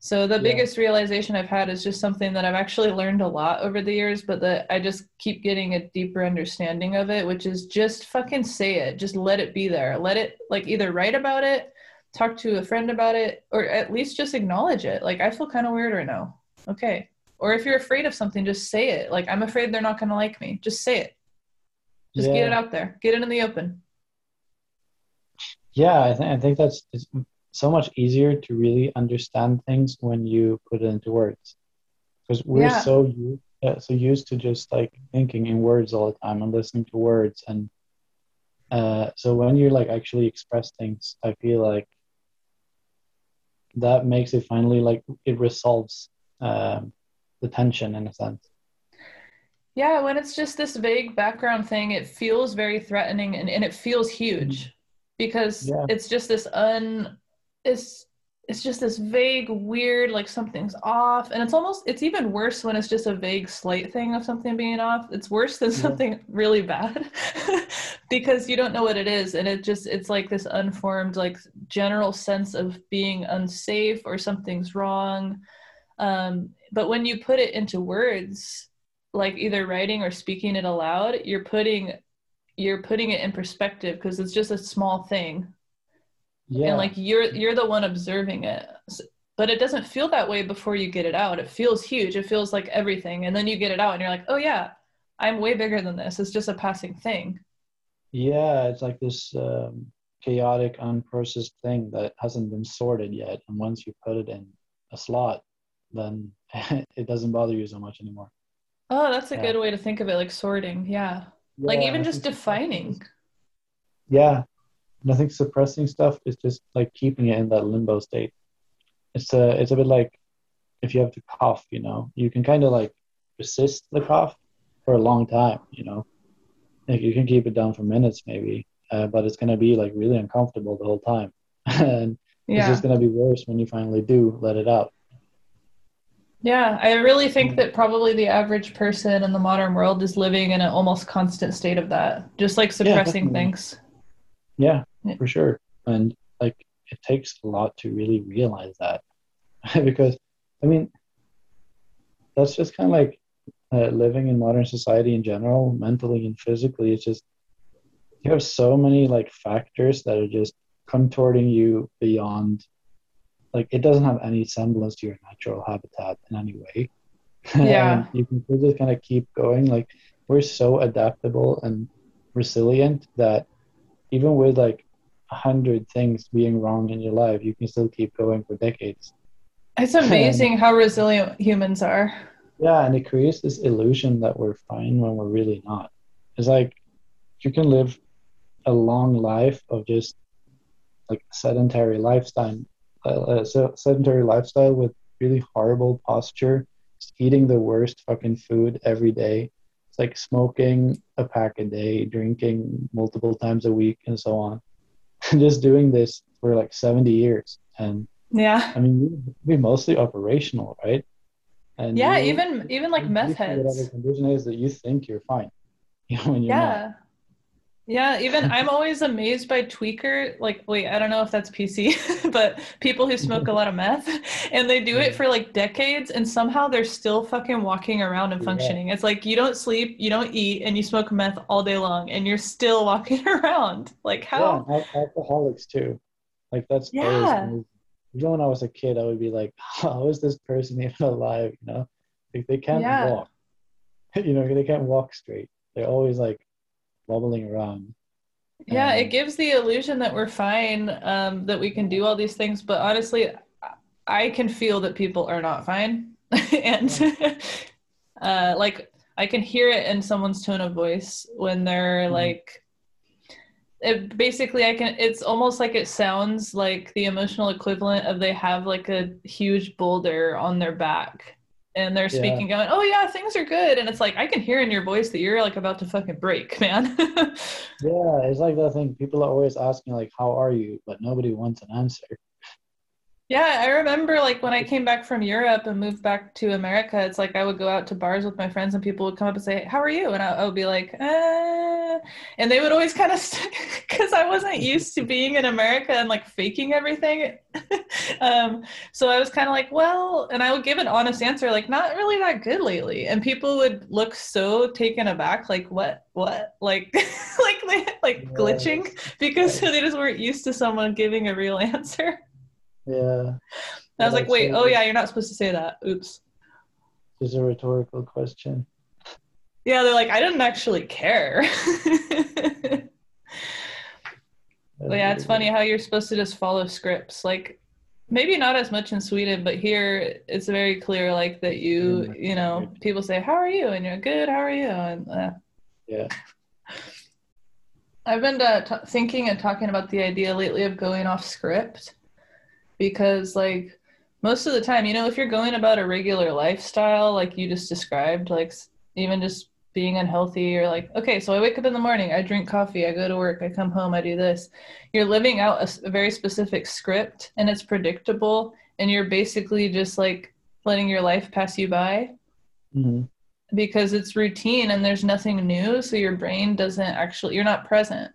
[SPEAKER 1] so the
[SPEAKER 2] Yeah.
[SPEAKER 1] biggest realization i've had is just something that i've actually learned a lot over the years but that i just keep getting a deeper understanding of it which is just fucking say it. Just let it be there. Let it like either write about it talk to a friend about it or at least just acknowledge it. Like i feel kind of weird right now. Okay. Or if you're afraid of something just say it. Like i'm afraid they're not going to like me. Just say it. Just get it out there. Get it in the open.
[SPEAKER 2] Yeah, I think I think that's it's so much easier to really understand things when you put it into words. Because we're
[SPEAKER 1] Yeah.
[SPEAKER 2] so used, yeah, so used to just like thinking in words all the time and listening to words, and uh, so when you like actually express things, I feel like that makes it finally like it resolves um, the tension in a sense.
[SPEAKER 1] yeah when it's just this vague background thing it feels very threatening and, and it feels huge because
[SPEAKER 2] Yeah.
[SPEAKER 1] it's just this un it's it's just this vague weird like something's off. And it's almost it's even worse when it's just a vague slight thing of something being off. It's worse than
[SPEAKER 2] Yeah.
[SPEAKER 1] something really bad because you don't know what it is. And it just it's like this unformed like general sense of being unsafe or something's wrong. Um, but when you put it into words like either writing or speaking it aloud you're putting you're putting it in perspective because it's just a small thing
[SPEAKER 2] Yeah,
[SPEAKER 1] and like you're you're the one observing it. But it doesn't feel that way before you get it out. It feels huge. It feels like everything. And then you get it out and you're like oh yeah i'm way bigger than this. It's just a passing thing.
[SPEAKER 2] Yeah, it's like this um, chaotic, unprocessed thing that hasn't been sorted yet, and once you put it in a slot, then it doesn't bother you so much anymore.
[SPEAKER 1] oh that's a
[SPEAKER 2] Yeah.
[SPEAKER 1] good way to think of it like sorting. Yeah. Like even just defining.
[SPEAKER 2] Yeah, think suppressing stuff is just like keeping it in that limbo state. It's a it's a bit like if you have to cough, you know, you can kind of like resist the cough for a long time, you know, like you can keep it down for minutes maybe, uh, but it's gonna be like really uncomfortable the whole time, and it's just gonna be worse when you finally do let it out.
[SPEAKER 1] Yeah, I really think that probably the average person in the modern world is living in an almost constant state of that, just like suppressing
[SPEAKER 2] definitely.
[SPEAKER 1] things.
[SPEAKER 2] Yeah,
[SPEAKER 1] Yeah.
[SPEAKER 2] for sure, and like it takes a lot to really realize that, because I mean that's just kind of like uh, living in modern society in general, mentally and physically. It's just you have so many like factors that are just contorting you beyond. Like it doesn't have any semblance to your natural habitat in any way.
[SPEAKER 1] Yeah.
[SPEAKER 2] you can just kind of keep going. Like we're so adaptable and resilient that even with like a hundred things being wrong in your life, you can still keep going for decades.
[SPEAKER 1] It's amazing how resilient humans are.
[SPEAKER 2] Yeah, and it creates this illusion that we're fine when we're really not. It's like you can live a long life of just like sedentary lifestyle, uh, sedentary lifestyle with really horrible posture, eating the worst fucking food every day. It's like smoking a pack a day, drinking multiple times a week, and so on. just doing this for like 70 years. And
[SPEAKER 1] yeah,
[SPEAKER 2] I mean, we mostly operational, right?
[SPEAKER 1] And yeah, you, even even like meth heads.
[SPEAKER 2] Whatever condition is that you think you're fine, you know,
[SPEAKER 1] yeah.
[SPEAKER 2] Not.
[SPEAKER 1] Yeah, even I'm always amazed by tweaker. Like, wait, I don't know if that's PC, but people who smoke a lot of meth and they do it for like decades and somehow they're still fucking walking around and functioning. Yeah. It's like you don't sleep, you don't eat, and you smoke meth all day long and you're still walking around. Like, how?
[SPEAKER 2] Yeah, alcoholics too. Like, that's
[SPEAKER 1] yeah.
[SPEAKER 2] Even when I was a kid, I would be like, how is this person even alive? You know, like they can't yeah. walk. you know, they can't walk straight. They're always like, wobbling around.
[SPEAKER 1] Yeah, it gives the illusion that we're fine, um, that we can do all these things, but honestly, I can feel that people are not fine, and uh, like I can hear it in someone's tone of voice when they're mm-hmm. like. It basically I can it's almost like it sounds like the emotional equivalent of they have like a huge boulder on their back and they're speaking yeah. going oh yeah things are good. And it's like i can hear in your voice that you're like about to fucking break man.
[SPEAKER 2] Yeah it's like that thing people are always asking like how are you? But nobody wants an answer
[SPEAKER 1] yeah, I remember like when I came back from Europe and moved back to America, it's like I would go out to bars with my friends and people would come up and say, How are you? And I, I would be like, uh, and they would always kind of, because I wasn't used to being in America and like faking everything. um, so I was kind of like, Well, and I would give an honest answer, like, Not really that good lately. And people would look so taken aback, like, What? What? Like, like, like glitching because they just weren't used to someone giving a real answer.
[SPEAKER 2] Yeah.
[SPEAKER 1] I was like, wait, oh yeah, you're not supposed to say that. Oops.
[SPEAKER 2] It's a rhetorical question.
[SPEAKER 1] Yeah, they're like, I didn't actually care. yeah, it's funny how you're supposed to just follow scripts. Like, maybe not as much in Sweden, but here it's very clear, like that you, you know, people say, "How are you?" and you're good. How are you? And uh,
[SPEAKER 2] yeah.
[SPEAKER 1] I've been uh, t- thinking and talking about the idea lately of going off script because like most of the time you know if you're going about a regular lifestyle like you just described like even just being unhealthy or like okay so i wake up in the morning i drink coffee i go to work i come home i do this. You're living out a, a very specific script and it's predictable and you're basically just like letting your life pass you by.
[SPEAKER 2] Mm-hmm.
[SPEAKER 1] because it's routine and there's nothing new so your brain doesn't actually you're not present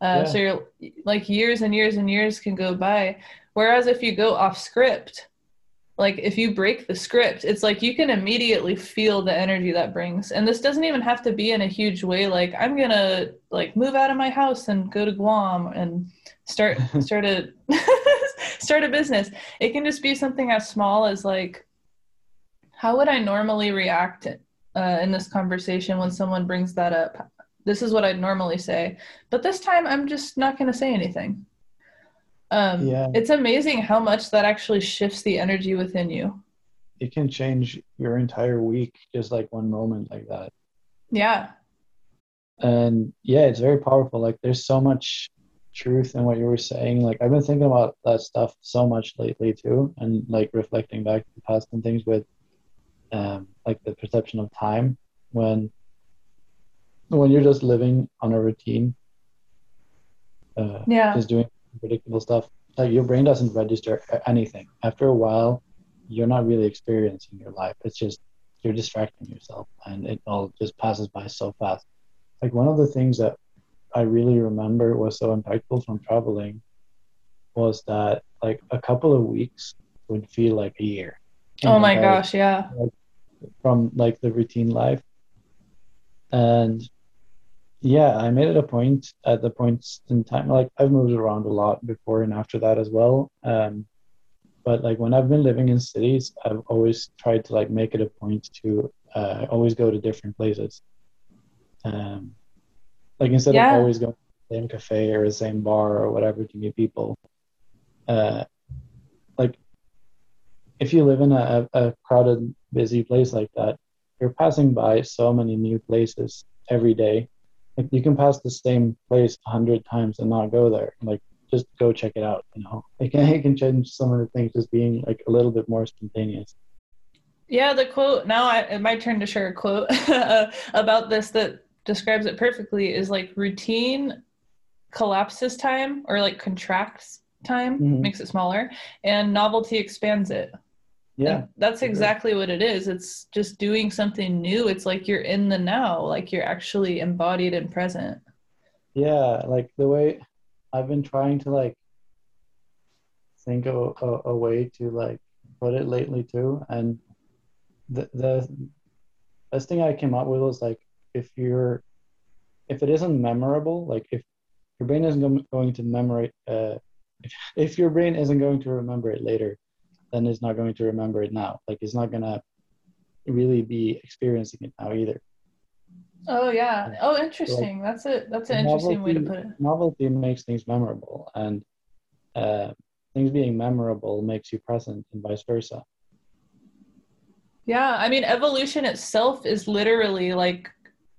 [SPEAKER 1] uh, yeah. so you're like years and years and years can go by Whereas if you go off script, like if you break the script, it's like you can immediately feel the energy that brings. And this doesn't even have to be in a huge way like I'm going to like move out of my house and go to Guam and start start a start a business. It can just be something as small as like how would I normally react uh, in this conversation when someone brings that up? This is what I'd normally say, but this time I'm just not going to say anything. Um, yeah. It's amazing how much that actually shifts the energy within you.
[SPEAKER 2] It can change your entire week, just like one moment like that.
[SPEAKER 1] Yeah.
[SPEAKER 2] And yeah, it's very powerful. Like, there's so much truth in what you were saying. Like, I've been thinking about that stuff so much lately too, and like reflecting back to the past and things with, um, like the perception of time when, when you're just living on a routine. Uh,
[SPEAKER 1] yeah.
[SPEAKER 2] Just doing predictable stuff, like your brain doesn't register anything. After a while, you're not really experiencing your life. It's just you're distracting yourself, and it all just passes by so fast. Like one of the things that I really remember was so impactful from traveling was that like a couple of weeks would feel like a year.
[SPEAKER 1] Oh my gosh, yeah.
[SPEAKER 2] From like the routine life. And yeah, I made it a point at the points in time. Like I've moved around a lot before and after that as well. Um, but like when I've been living in cities, I've always tried to like make it a point to uh, always go to different places. Um, like instead yeah. of always going to the same cafe or the same bar or whatever to meet people. Uh, like if you live in a, a crowded, busy place like that, you're passing by so many new places every day like you can pass the same place a hundred times and not go there. Like just go check it out. You know, it can it can change some of the things just being like a little bit more spontaneous.
[SPEAKER 1] Yeah, the quote now I, my turn to share a quote about this that describes it perfectly is like routine collapses time or like contracts time, mm-hmm. makes it smaller, and novelty expands it. Yeah. And that's exactly what it is. It's just doing something new. It's like you're in the now, like you're actually embodied and present.
[SPEAKER 2] Yeah, like the way I've been trying to like think of a, a way to like put it lately too. And the the best thing I came up with was like if you're if it isn't memorable, like if your brain isn't going to memorize, uh, if, if your brain isn't going to remember it later, then it's not going to remember it now. Like it's not gonna really be experiencing it now either.
[SPEAKER 1] Oh yeah. Oh, interesting. Like, that's it. That's an interesting novelty, way to put it.
[SPEAKER 2] Novelty makes things memorable, and uh, things being memorable makes you present, and vice versa.
[SPEAKER 1] Yeah, I mean, evolution itself is literally like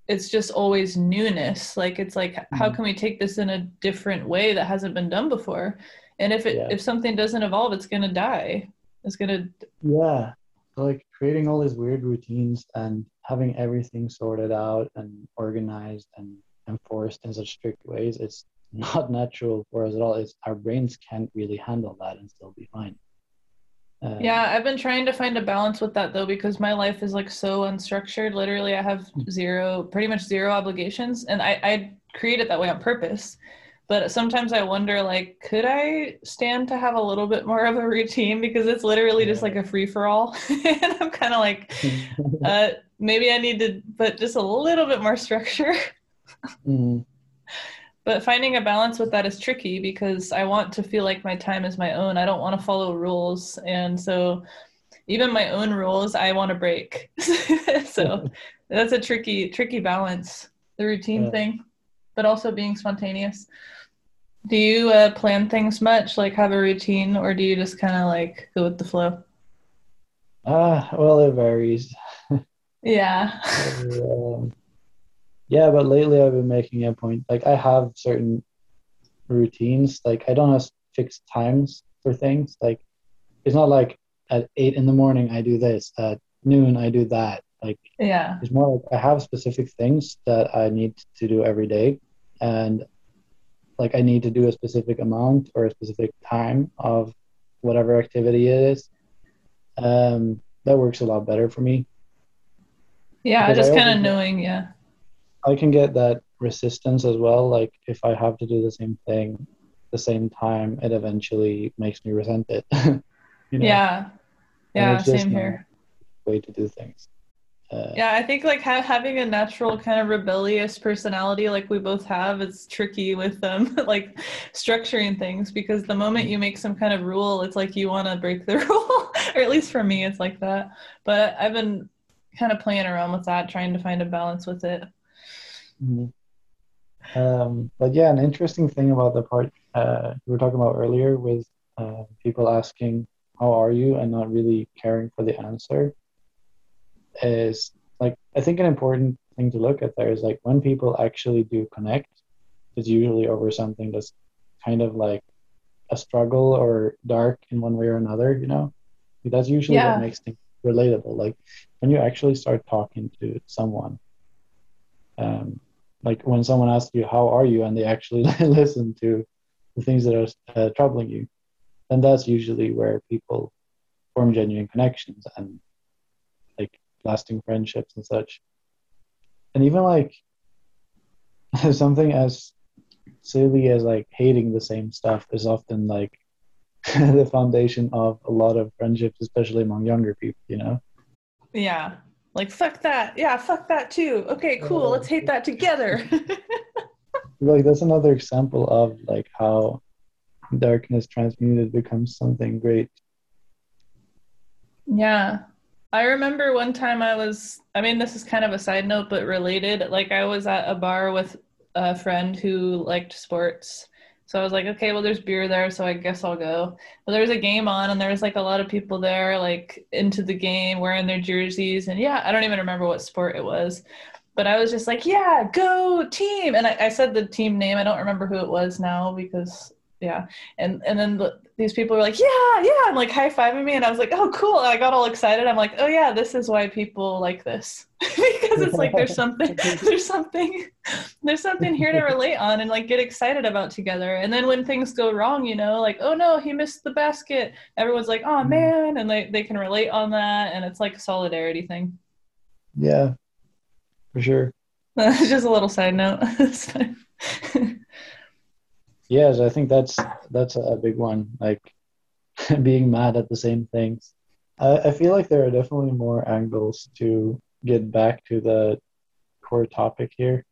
[SPEAKER 1] it's just always newness. Like it's like, mm-hmm. how can we take this in a different way that hasn't been done before? And if it yeah. if something doesn't evolve, it's gonna die. It's gonna.
[SPEAKER 2] Yeah, like creating all these weird routines and having everything sorted out and organized and enforced in such strict ways, it's not natural for us at all. It's our brains can't really handle that and still be fine.
[SPEAKER 1] Um, yeah, I've been trying to find a balance with that though because my life is like so unstructured. Literally, I have hmm. zero, pretty much zero obligations, and I I create it that way on purpose. But sometimes I wonder, like, could I stand to have a little bit more of a routine because it's literally yeah. just like a free for all, and I'm kind of like, uh, maybe I need to put just a little bit more structure. mm but finding a balance with that is tricky because I want to feel like my time is my own. I don't want to follow rules. And so even my own rules, I want to break. so that's a tricky, tricky balance, the routine yeah. thing, but also being spontaneous. Do you uh, plan things much, like have a routine, or do you just kind of like go with the flow?
[SPEAKER 2] Ah, uh, well, it varies.
[SPEAKER 1] yeah.
[SPEAKER 2] um, yeah, but lately I've been making a point. Like I have certain routines. Like I don't have fixed times for things. Like it's not like at eight in the morning I do this. At noon I do that. Like
[SPEAKER 1] yeah,
[SPEAKER 2] it's more like I have specific things that I need to do every day, and like I need to do a specific amount or a specific time of whatever activity it is. Um, that works a lot better for me.
[SPEAKER 1] Yeah, because just kind of knowing, yeah.
[SPEAKER 2] I can get that resistance as well. Like if I have to do the same thing the same time, it eventually makes me resent it.
[SPEAKER 1] you know? Yeah. Yeah, same here.
[SPEAKER 2] Way to do things.
[SPEAKER 1] Uh, yeah, I think like ha- having a natural kind of rebellious personality like we both have it's tricky with them, like structuring things because the moment you make some kind of rule, it's like you want to break the rule, or at least for me, it's like that. But I've been kind of playing around with that, trying to find a balance with it.
[SPEAKER 2] Mm-hmm. Um, but yeah, an interesting thing about the part uh, we were talking about earlier with uh, people asking, How are you? and not really caring for the answer is like, I think an important thing to look at there is like when people actually do connect, it's usually over something that's kind of like a struggle or dark in one way or another, you know? That's usually yeah. what makes things relatable. Like when you actually start talking to someone um, like when someone asks you how are you and they actually listen to the things that are uh, troubling you then that's usually where people form genuine connections and lasting friendships and such and even like something as silly as like hating the same stuff is often like the foundation of a lot of friendships especially among younger people you know
[SPEAKER 1] yeah like fuck that. Yeah, fuck that too. Okay, cool. Let's hate that together.
[SPEAKER 2] like that's another example of like how darkness transmuted becomes something great.
[SPEAKER 1] Yeah. I remember one time I was I mean this is kind of a side note but related. Like I was at a bar with a friend who liked sports so I was like, okay, well, there's beer there, so I guess I'll go. But there was a game on, and there was like a lot of people there, like into the game, wearing their jerseys, and yeah, I don't even remember what sport it was, but I was just like, yeah, go team, and I, I said the team name. I don't remember who it was now because yeah. And and then the, these people were like yeah yeah and like high-fiving me and i was like oh cool and i got all excited. I'm like oh yeah this is why people like this. Because it's like there's something there's something there's something here to relate on and like get excited about together. And then when things go wrong you know like oh no he missed the basket everyone's like oh man and they, they can relate on that and it's like a solidarity thing.
[SPEAKER 2] Yeah. For sure.
[SPEAKER 1] Just a little side note
[SPEAKER 2] yes i think that's that's a big one like being mad at the same things. I, I feel like there are definitely more angles to get back to the core topic here.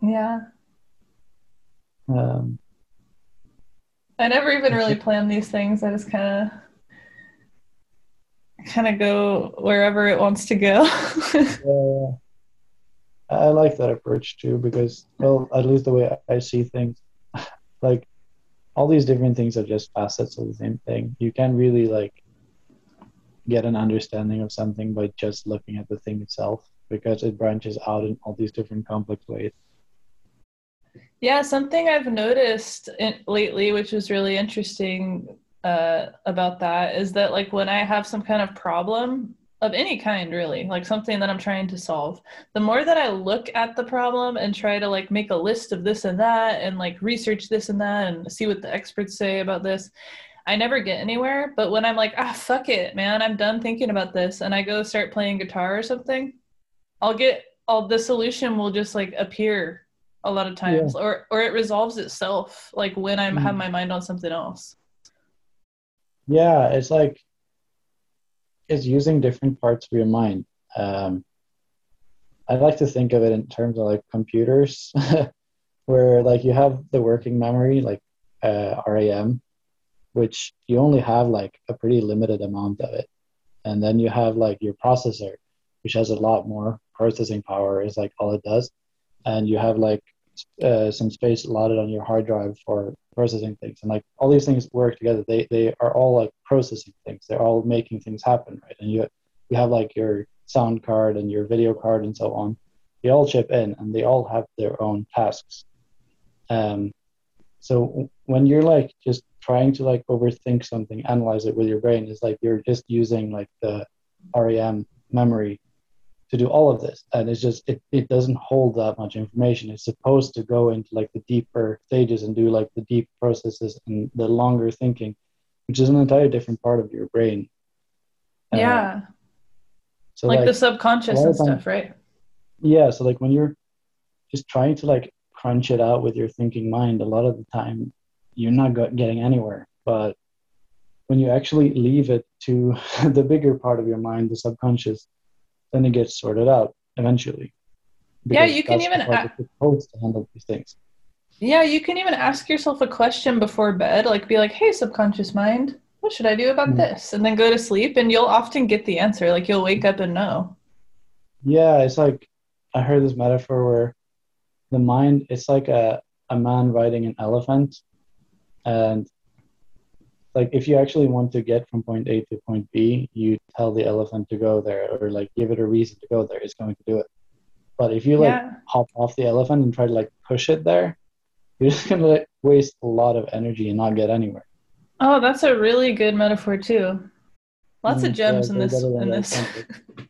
[SPEAKER 1] Yeah.
[SPEAKER 2] Um,
[SPEAKER 1] i never even really plan these things. I just kind of kind of go wherever it wants to go.
[SPEAKER 2] Yeah, i like that approach too because well at least the way i see things like all these different things are just facets of the same thing. You can't really like get an understanding of something by just looking at the thing itself because it branches out in all these different complex ways.
[SPEAKER 1] Yeah, something I've noticed in, lately, which is really interesting uh, about that, is that like when I have some kind of problem, of any kind really like something that i'm trying to solve the more that i look at the problem and try to like make a list of this and that and like research this and that and see what the experts say about this i never get anywhere but when i'm like ah fuck it man i'm done thinking about this and i go start playing guitar or something i'll get all the solution will just like appear a lot of times yeah. or or it resolves itself like when i'm mm. have my mind on something else
[SPEAKER 2] yeah it's like is using different parts of your mind. Um, I like to think of it in terms of like computers, where like you have the working memory, like uh, RAM, which you only have like a pretty limited amount of it, and then you have like your processor, which has a lot more processing power, is like all it does, and you have like uh, some space allotted on your hard drive for processing things. And like all these things work together. They they are all like processing things. They're all making things happen right? And you you have like your sound card and your video card and so on. They all chip in and they all have their own tasks. Um so when you're like just trying to like overthink something analyze it with your brain is like you're just using like the RAM memory to do all of this. And it's just it, it doesn't hold that much information. It's supposed to go into like the deeper stages and do like the deep processes and the longer thinking which is an entirely different part of your brain.
[SPEAKER 1] Yeah. uh, so like, like, the subconscious and stuff right?
[SPEAKER 2] Yeah so like when you're just trying to like crunch it out with your thinking mind a lot of the time you're not getting anywhere. But when you actually leave it to the bigger part of your mind the subconscious then it gets sorted out eventually.
[SPEAKER 1] Yeah, you can even
[SPEAKER 2] a- supposed to handle these things.
[SPEAKER 1] Yeah, you can even ask yourself a question before bed, like be like, "Hey, subconscious mind, what should I do about mm-hmm. this?" And then go to sleep, and you'll often get the answer. Like you'll wake up and know.
[SPEAKER 2] Yeah, it's like I heard this metaphor where the mind it's like a a man riding an elephant, and like if you actually want to get from point A to point B, you tell the elephant to go there or like give it a reason to go there, it's going to do it. But if you like yeah. hop off the elephant and try to like push it there, you're just gonna like, waste a lot of energy and not get anywhere.
[SPEAKER 1] Oh, that's a really good metaphor too. Lots mm, of gems yeah, in this in this.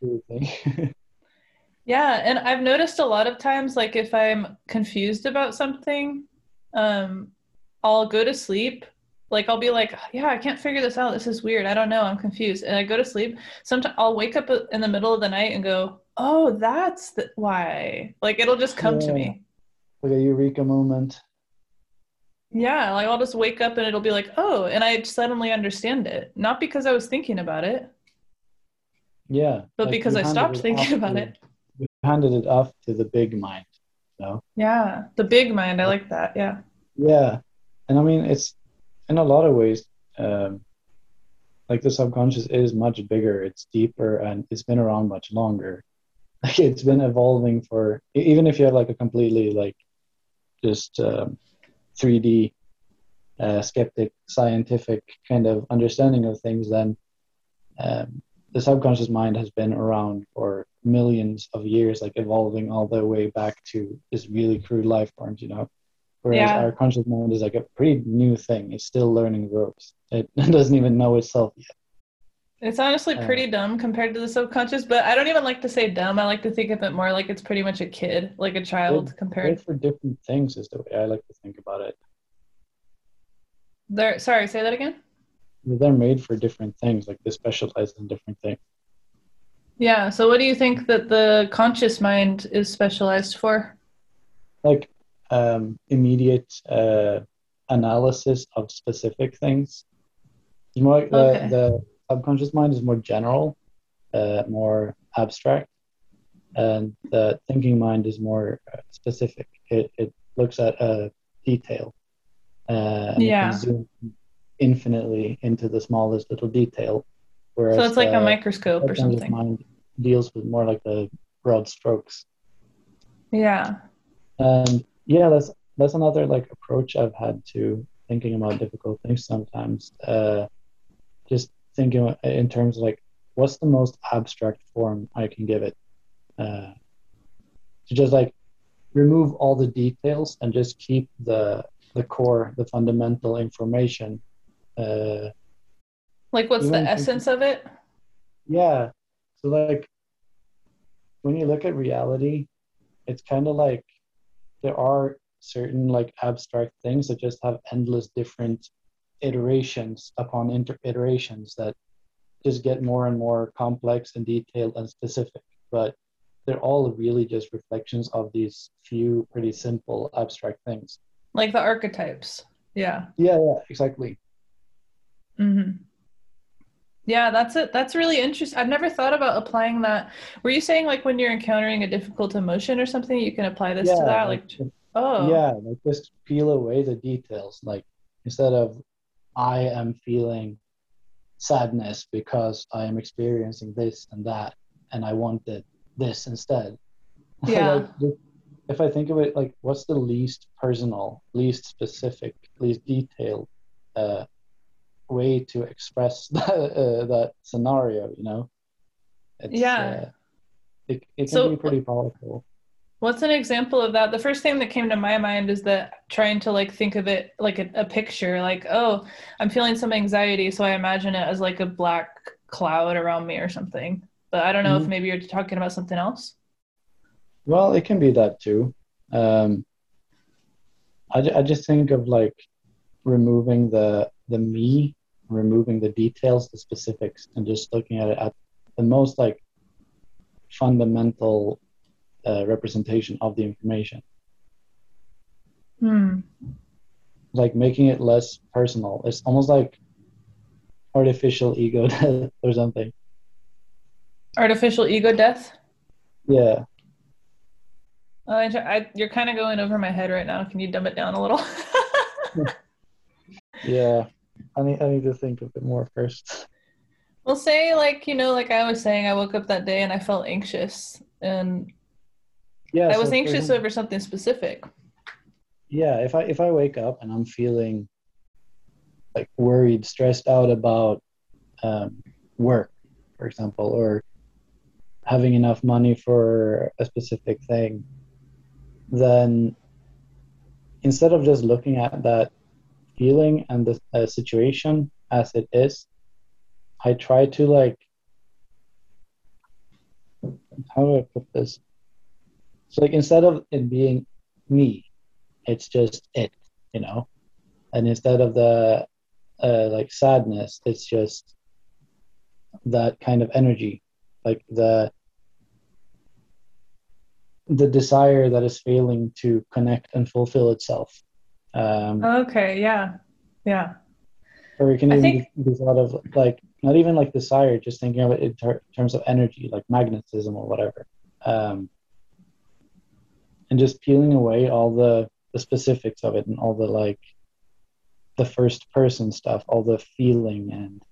[SPEAKER 1] yeah, and I've noticed a lot of times like if I'm confused about something, um, I'll go to sleep like I'll be like, yeah, I can't figure this out. This is weird. I don't know. I'm confused. And I go to sleep. Sometimes I'll wake up uh, in the middle of the night and go, oh, that's the- why. Like it'll just come yeah. to me.
[SPEAKER 2] Like a eureka moment.
[SPEAKER 1] Yeah, like I'll just wake up and it'll be like, oh, and I suddenly understand it. Not because I was thinking about it.
[SPEAKER 2] Yeah.
[SPEAKER 1] But like because I stopped thinking about
[SPEAKER 2] to,
[SPEAKER 1] it.
[SPEAKER 2] You handed it off to the big mind. So.
[SPEAKER 1] Yeah, the big mind. I like that. Yeah.
[SPEAKER 2] Yeah. And I mean, it's in a lot of ways, um, like the subconscious is much bigger, it's deeper, and it's been around much longer. Like it's been evolving for even if you have like a completely like just um, 3D uh, skeptic scientific kind of understanding of things, then um, the subconscious mind has been around for millions of years, like evolving all the way back to this really crude life forms, you know Whereas
[SPEAKER 1] Yeah.
[SPEAKER 2] our conscious mind is like a pretty new thing. It's still learning ropes. It doesn't even know itself yet.
[SPEAKER 1] It's honestly
[SPEAKER 2] Uh,
[SPEAKER 1] pretty dumb compared to the subconscious, but I don't even like to say dumb. I like to think of it more like it's pretty much a kid, like a child compared.
[SPEAKER 2] for different things is the way I like to think about it.
[SPEAKER 1] They're sorry, say that again.
[SPEAKER 2] They're made for different things. Like they specialize in different things.
[SPEAKER 1] Yeah. So, what do you think that the conscious mind is specialized for?
[SPEAKER 2] Like um, immediate uh, analysis of specific things. It's more like the,
[SPEAKER 1] Okay.
[SPEAKER 2] the subconscious mind is more general, uh, more abstract, and the thinking mind is more uh, specific. It, it looks at a detail. Uh, and
[SPEAKER 1] Yeah.
[SPEAKER 2] zoom infinitely into the smallest little detail. Whereas
[SPEAKER 1] So it's like a microscope or something.
[SPEAKER 2] mind deals with more like the broad strokes.
[SPEAKER 1] Yeah.
[SPEAKER 2] And yeah, that's that's another like approach I've had to thinking about difficult things sometimes. Uh, just thinking in terms of like, what's the most abstract form I can give it? Uh, to just like remove all the details and just keep the the core, the fundamental information. Uh,
[SPEAKER 1] Like, what's the essence of it?
[SPEAKER 2] yeah. So like when you look at reality, it's kind of like there are certain like abstract things that just have endless different iterations upon inter- iterations that just get more and more complex and detailed and specific. But they're all really just reflections of these few pretty simple abstract things.
[SPEAKER 1] Like the archetypes. Yeah.
[SPEAKER 2] Yeah, yeah, exactly.
[SPEAKER 1] hmm Yeah, that's it. That's really interesting. I've never thought about applying that. Were you saying like when you're encountering a difficult emotion or something, you can apply this to
[SPEAKER 2] yeah,
[SPEAKER 1] that? Like, oh,
[SPEAKER 2] Yeah, like just peel away the details. Like instead of I am feeling sadness because I am experiencing this and that, and I wanted this instead.
[SPEAKER 1] Yeah.
[SPEAKER 2] like, if I think of it like, what's the least personal, least specific, least detailed uh, way to express that, uh, that scenario? You know. It's,
[SPEAKER 1] Yeah.
[SPEAKER 2] Uh, it it can
[SPEAKER 1] So-
[SPEAKER 2] be pretty powerful.
[SPEAKER 1] What's an example of that? The first thing that came to my mind is that trying to like think of it like a, a picture, like, oh, I'm feeling some anxiety, so I imagine it as like a black cloud around me or something. But I don't know if
[SPEAKER 2] Mhm.
[SPEAKER 1] maybe you're talking about something else.
[SPEAKER 2] Well, it can be that too. Um, I, I just think of like removing the the me, removing the details, the specifics, and just looking at it at the most like fundamental uh, representation of the information,
[SPEAKER 1] Hmm.
[SPEAKER 2] like making it less personal. It's almost like artificial ego death or something.
[SPEAKER 1] Artificial ego death.
[SPEAKER 2] Yeah.
[SPEAKER 1] I, I, you're kind of going over my head right now. Can you dumb it down a little?
[SPEAKER 2] Yeah. I need I need to think of it more first.
[SPEAKER 1] Well, say like you know, like I was saying, I woke up that day and I felt anxious, and
[SPEAKER 2] Yeah.
[SPEAKER 1] I was
[SPEAKER 2] for
[SPEAKER 1] anxious over something specific.
[SPEAKER 2] yeah if i if i wake up and i'm feeling like worried stressed out about um, work for example or having enough money for a specific thing then instead of just looking at that feeling and the uh, situation as it is i try to like how do i put this? So like instead of it being me it's just it you know? And instead of the uh, like sadness it's just that kind of energy like the the desire that is failing to connect and fulfill itself um,
[SPEAKER 1] Okay, yeah, yeah,
[SPEAKER 2] or it can even
[SPEAKER 1] think-
[SPEAKER 2] be, be thought of like not even like desire just thinking of it in ter- terms of energy like magnetism or whatever. Um, and just peeling away all the the specifics of it and all the like the first person stuff all the feeling and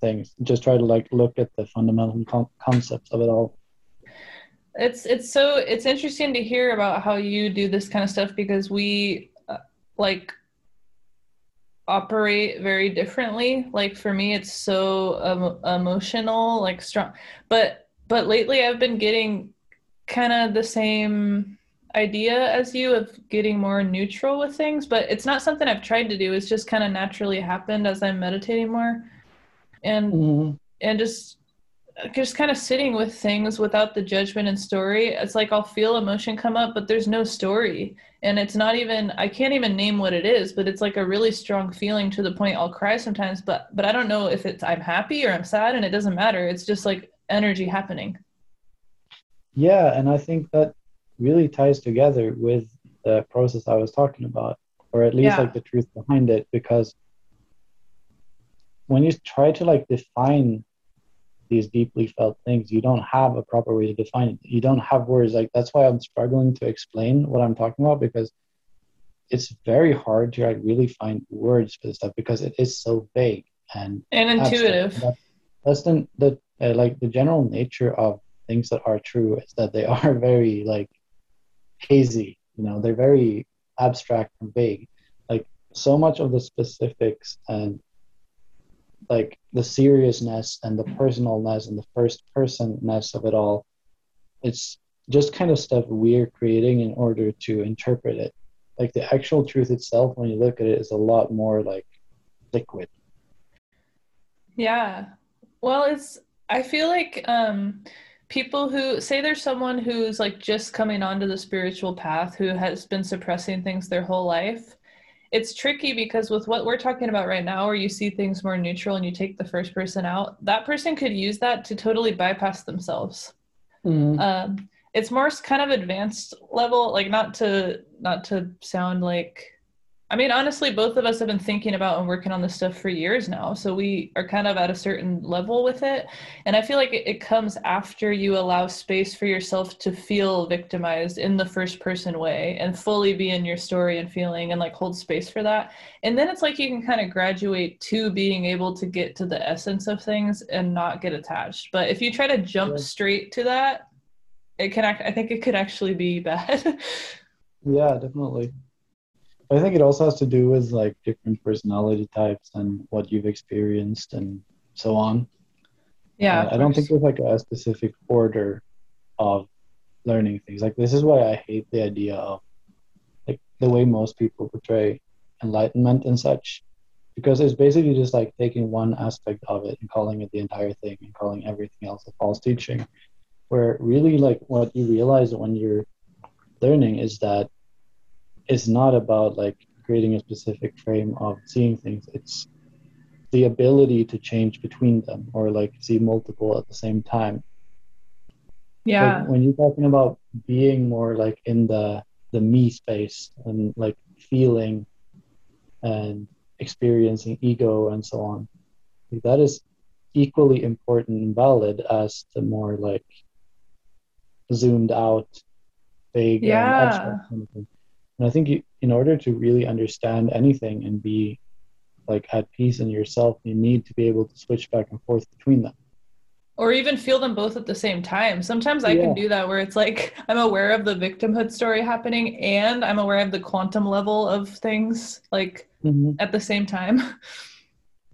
[SPEAKER 2] things. Just try to like look at the fundamental con- concepts of it all.
[SPEAKER 1] It's it's so it's interesting to hear about how you do this kind of stuff because we like operate very differently like for me it's so um, emotional like strong but but lately i've been getting kind of the same idea as you of getting more neutral with things, but it's not something I've tried to do. It's just kind of naturally happened as I'm meditating more, and mm-hmm. and just just kind of sitting with things without the judgment and story. It's like I'll feel emotion come up, but there's no story, and it's not even I can't even name what it is, but it's like a really strong feeling to the point I'll cry sometimes. But but I don't know if it's I'm happy or I'm sad, and it doesn't matter. It's just like energy happening.
[SPEAKER 2] Yeah, and I think that really ties together with the process I was talking about, or at least yeah. like the truth behind it, because when you try to like define these deeply felt things, you don't have a proper way to define it. You don't have words. Like that's why I'm struggling to explain what I'm talking about because it's very hard to like really find words for this stuff because it is so vague and
[SPEAKER 1] and intuitive.
[SPEAKER 2] That, that's the, the uh, like the general nature of things that are true is that they are very like hazy. You know, they're very abstract and vague. Like so much of the specifics and like the seriousness and the personalness and the first personness of it all, it's just kind of stuff we're creating in order to interpret it. Like the actual truth itself, when you look at it, is a lot more like liquid.
[SPEAKER 1] Yeah. Well, it's, I feel like, um, people who say there's someone who's like just coming onto the spiritual path who has been suppressing things their whole life it's tricky because with what we're talking about right now where you see things more neutral and you take the first person out that person could use that to totally bypass themselves mm-hmm. um, it's more kind of advanced level like not to not to sound like I mean, honestly, both of us have been thinking about and working on this stuff for years now. So we are kind of at a certain level with it. And I feel like it, it, comes after you allow space for yourself to feel victimized in the first person way and fully be in your story and feeling and like hold space for that. And then it's like you can kind of graduate to being able to get to the essence of things and not get attached. But if you try to jump yeah. straight to that, it can, I think it could actually be bad.
[SPEAKER 2] yeah, definitely. I think it also has to do with like different personality types and what you've experienced and so on.
[SPEAKER 1] Yeah.
[SPEAKER 2] Uh, I don't think there's like a specific order of learning things. Like this is why I hate the idea of like the way most people portray enlightenment and such. Because it's basically just like taking one aspect of it and calling it the entire thing and calling everything else a false teaching. Where really like what you realize when you're learning is that it's not about like creating a specific frame of seeing things. It's the ability to change between them or like see multiple at the same time.
[SPEAKER 1] Yeah.
[SPEAKER 2] Like when you're talking about being more like in the the me space and like feeling and experiencing ego and so on, like that is equally important and valid as the more like zoomed out, vague, yeah. abstract kind of thing. And I think you, in order to really understand anything and be like at peace in yourself, you need to be able to switch back and forth between them.
[SPEAKER 1] Or even feel them both at the same time. Sometimes I yeah. can do that where it's like I'm aware of the victimhood story happening and I'm aware of the quantum level of things like mm-hmm. at the same time.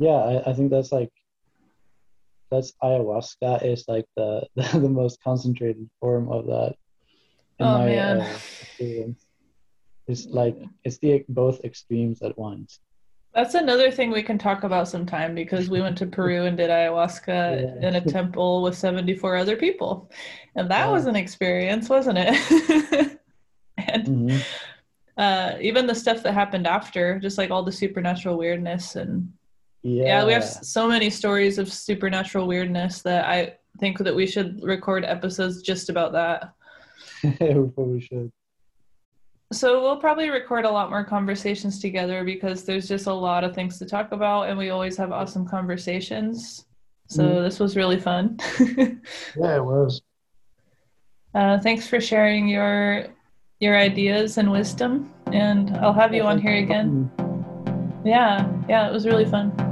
[SPEAKER 2] Yeah, I, I think that's like that's ayahuasca is like the, the, the most concentrated form of that.
[SPEAKER 1] In oh my, man. Uh,
[SPEAKER 2] experience. It's like it's the both extremes at once.
[SPEAKER 1] That's another thing we can talk about sometime because we went to Peru and did ayahuasca yeah. in a temple with 74 other people. And that yeah. was an experience, wasn't it? and mm-hmm. uh, even the stuff that happened after, just like all the supernatural weirdness and yeah. yeah, we have so many stories of supernatural weirdness that I think that we should record episodes just about that.
[SPEAKER 2] we probably should.
[SPEAKER 1] So we'll probably record a lot more conversations together because there's just a lot of things to talk about and we always have awesome conversations. So mm. this was really fun.
[SPEAKER 2] yeah, it was.
[SPEAKER 1] Uh, thanks for sharing your your ideas and wisdom and I'll have you on here again. Yeah, yeah, it was really fun.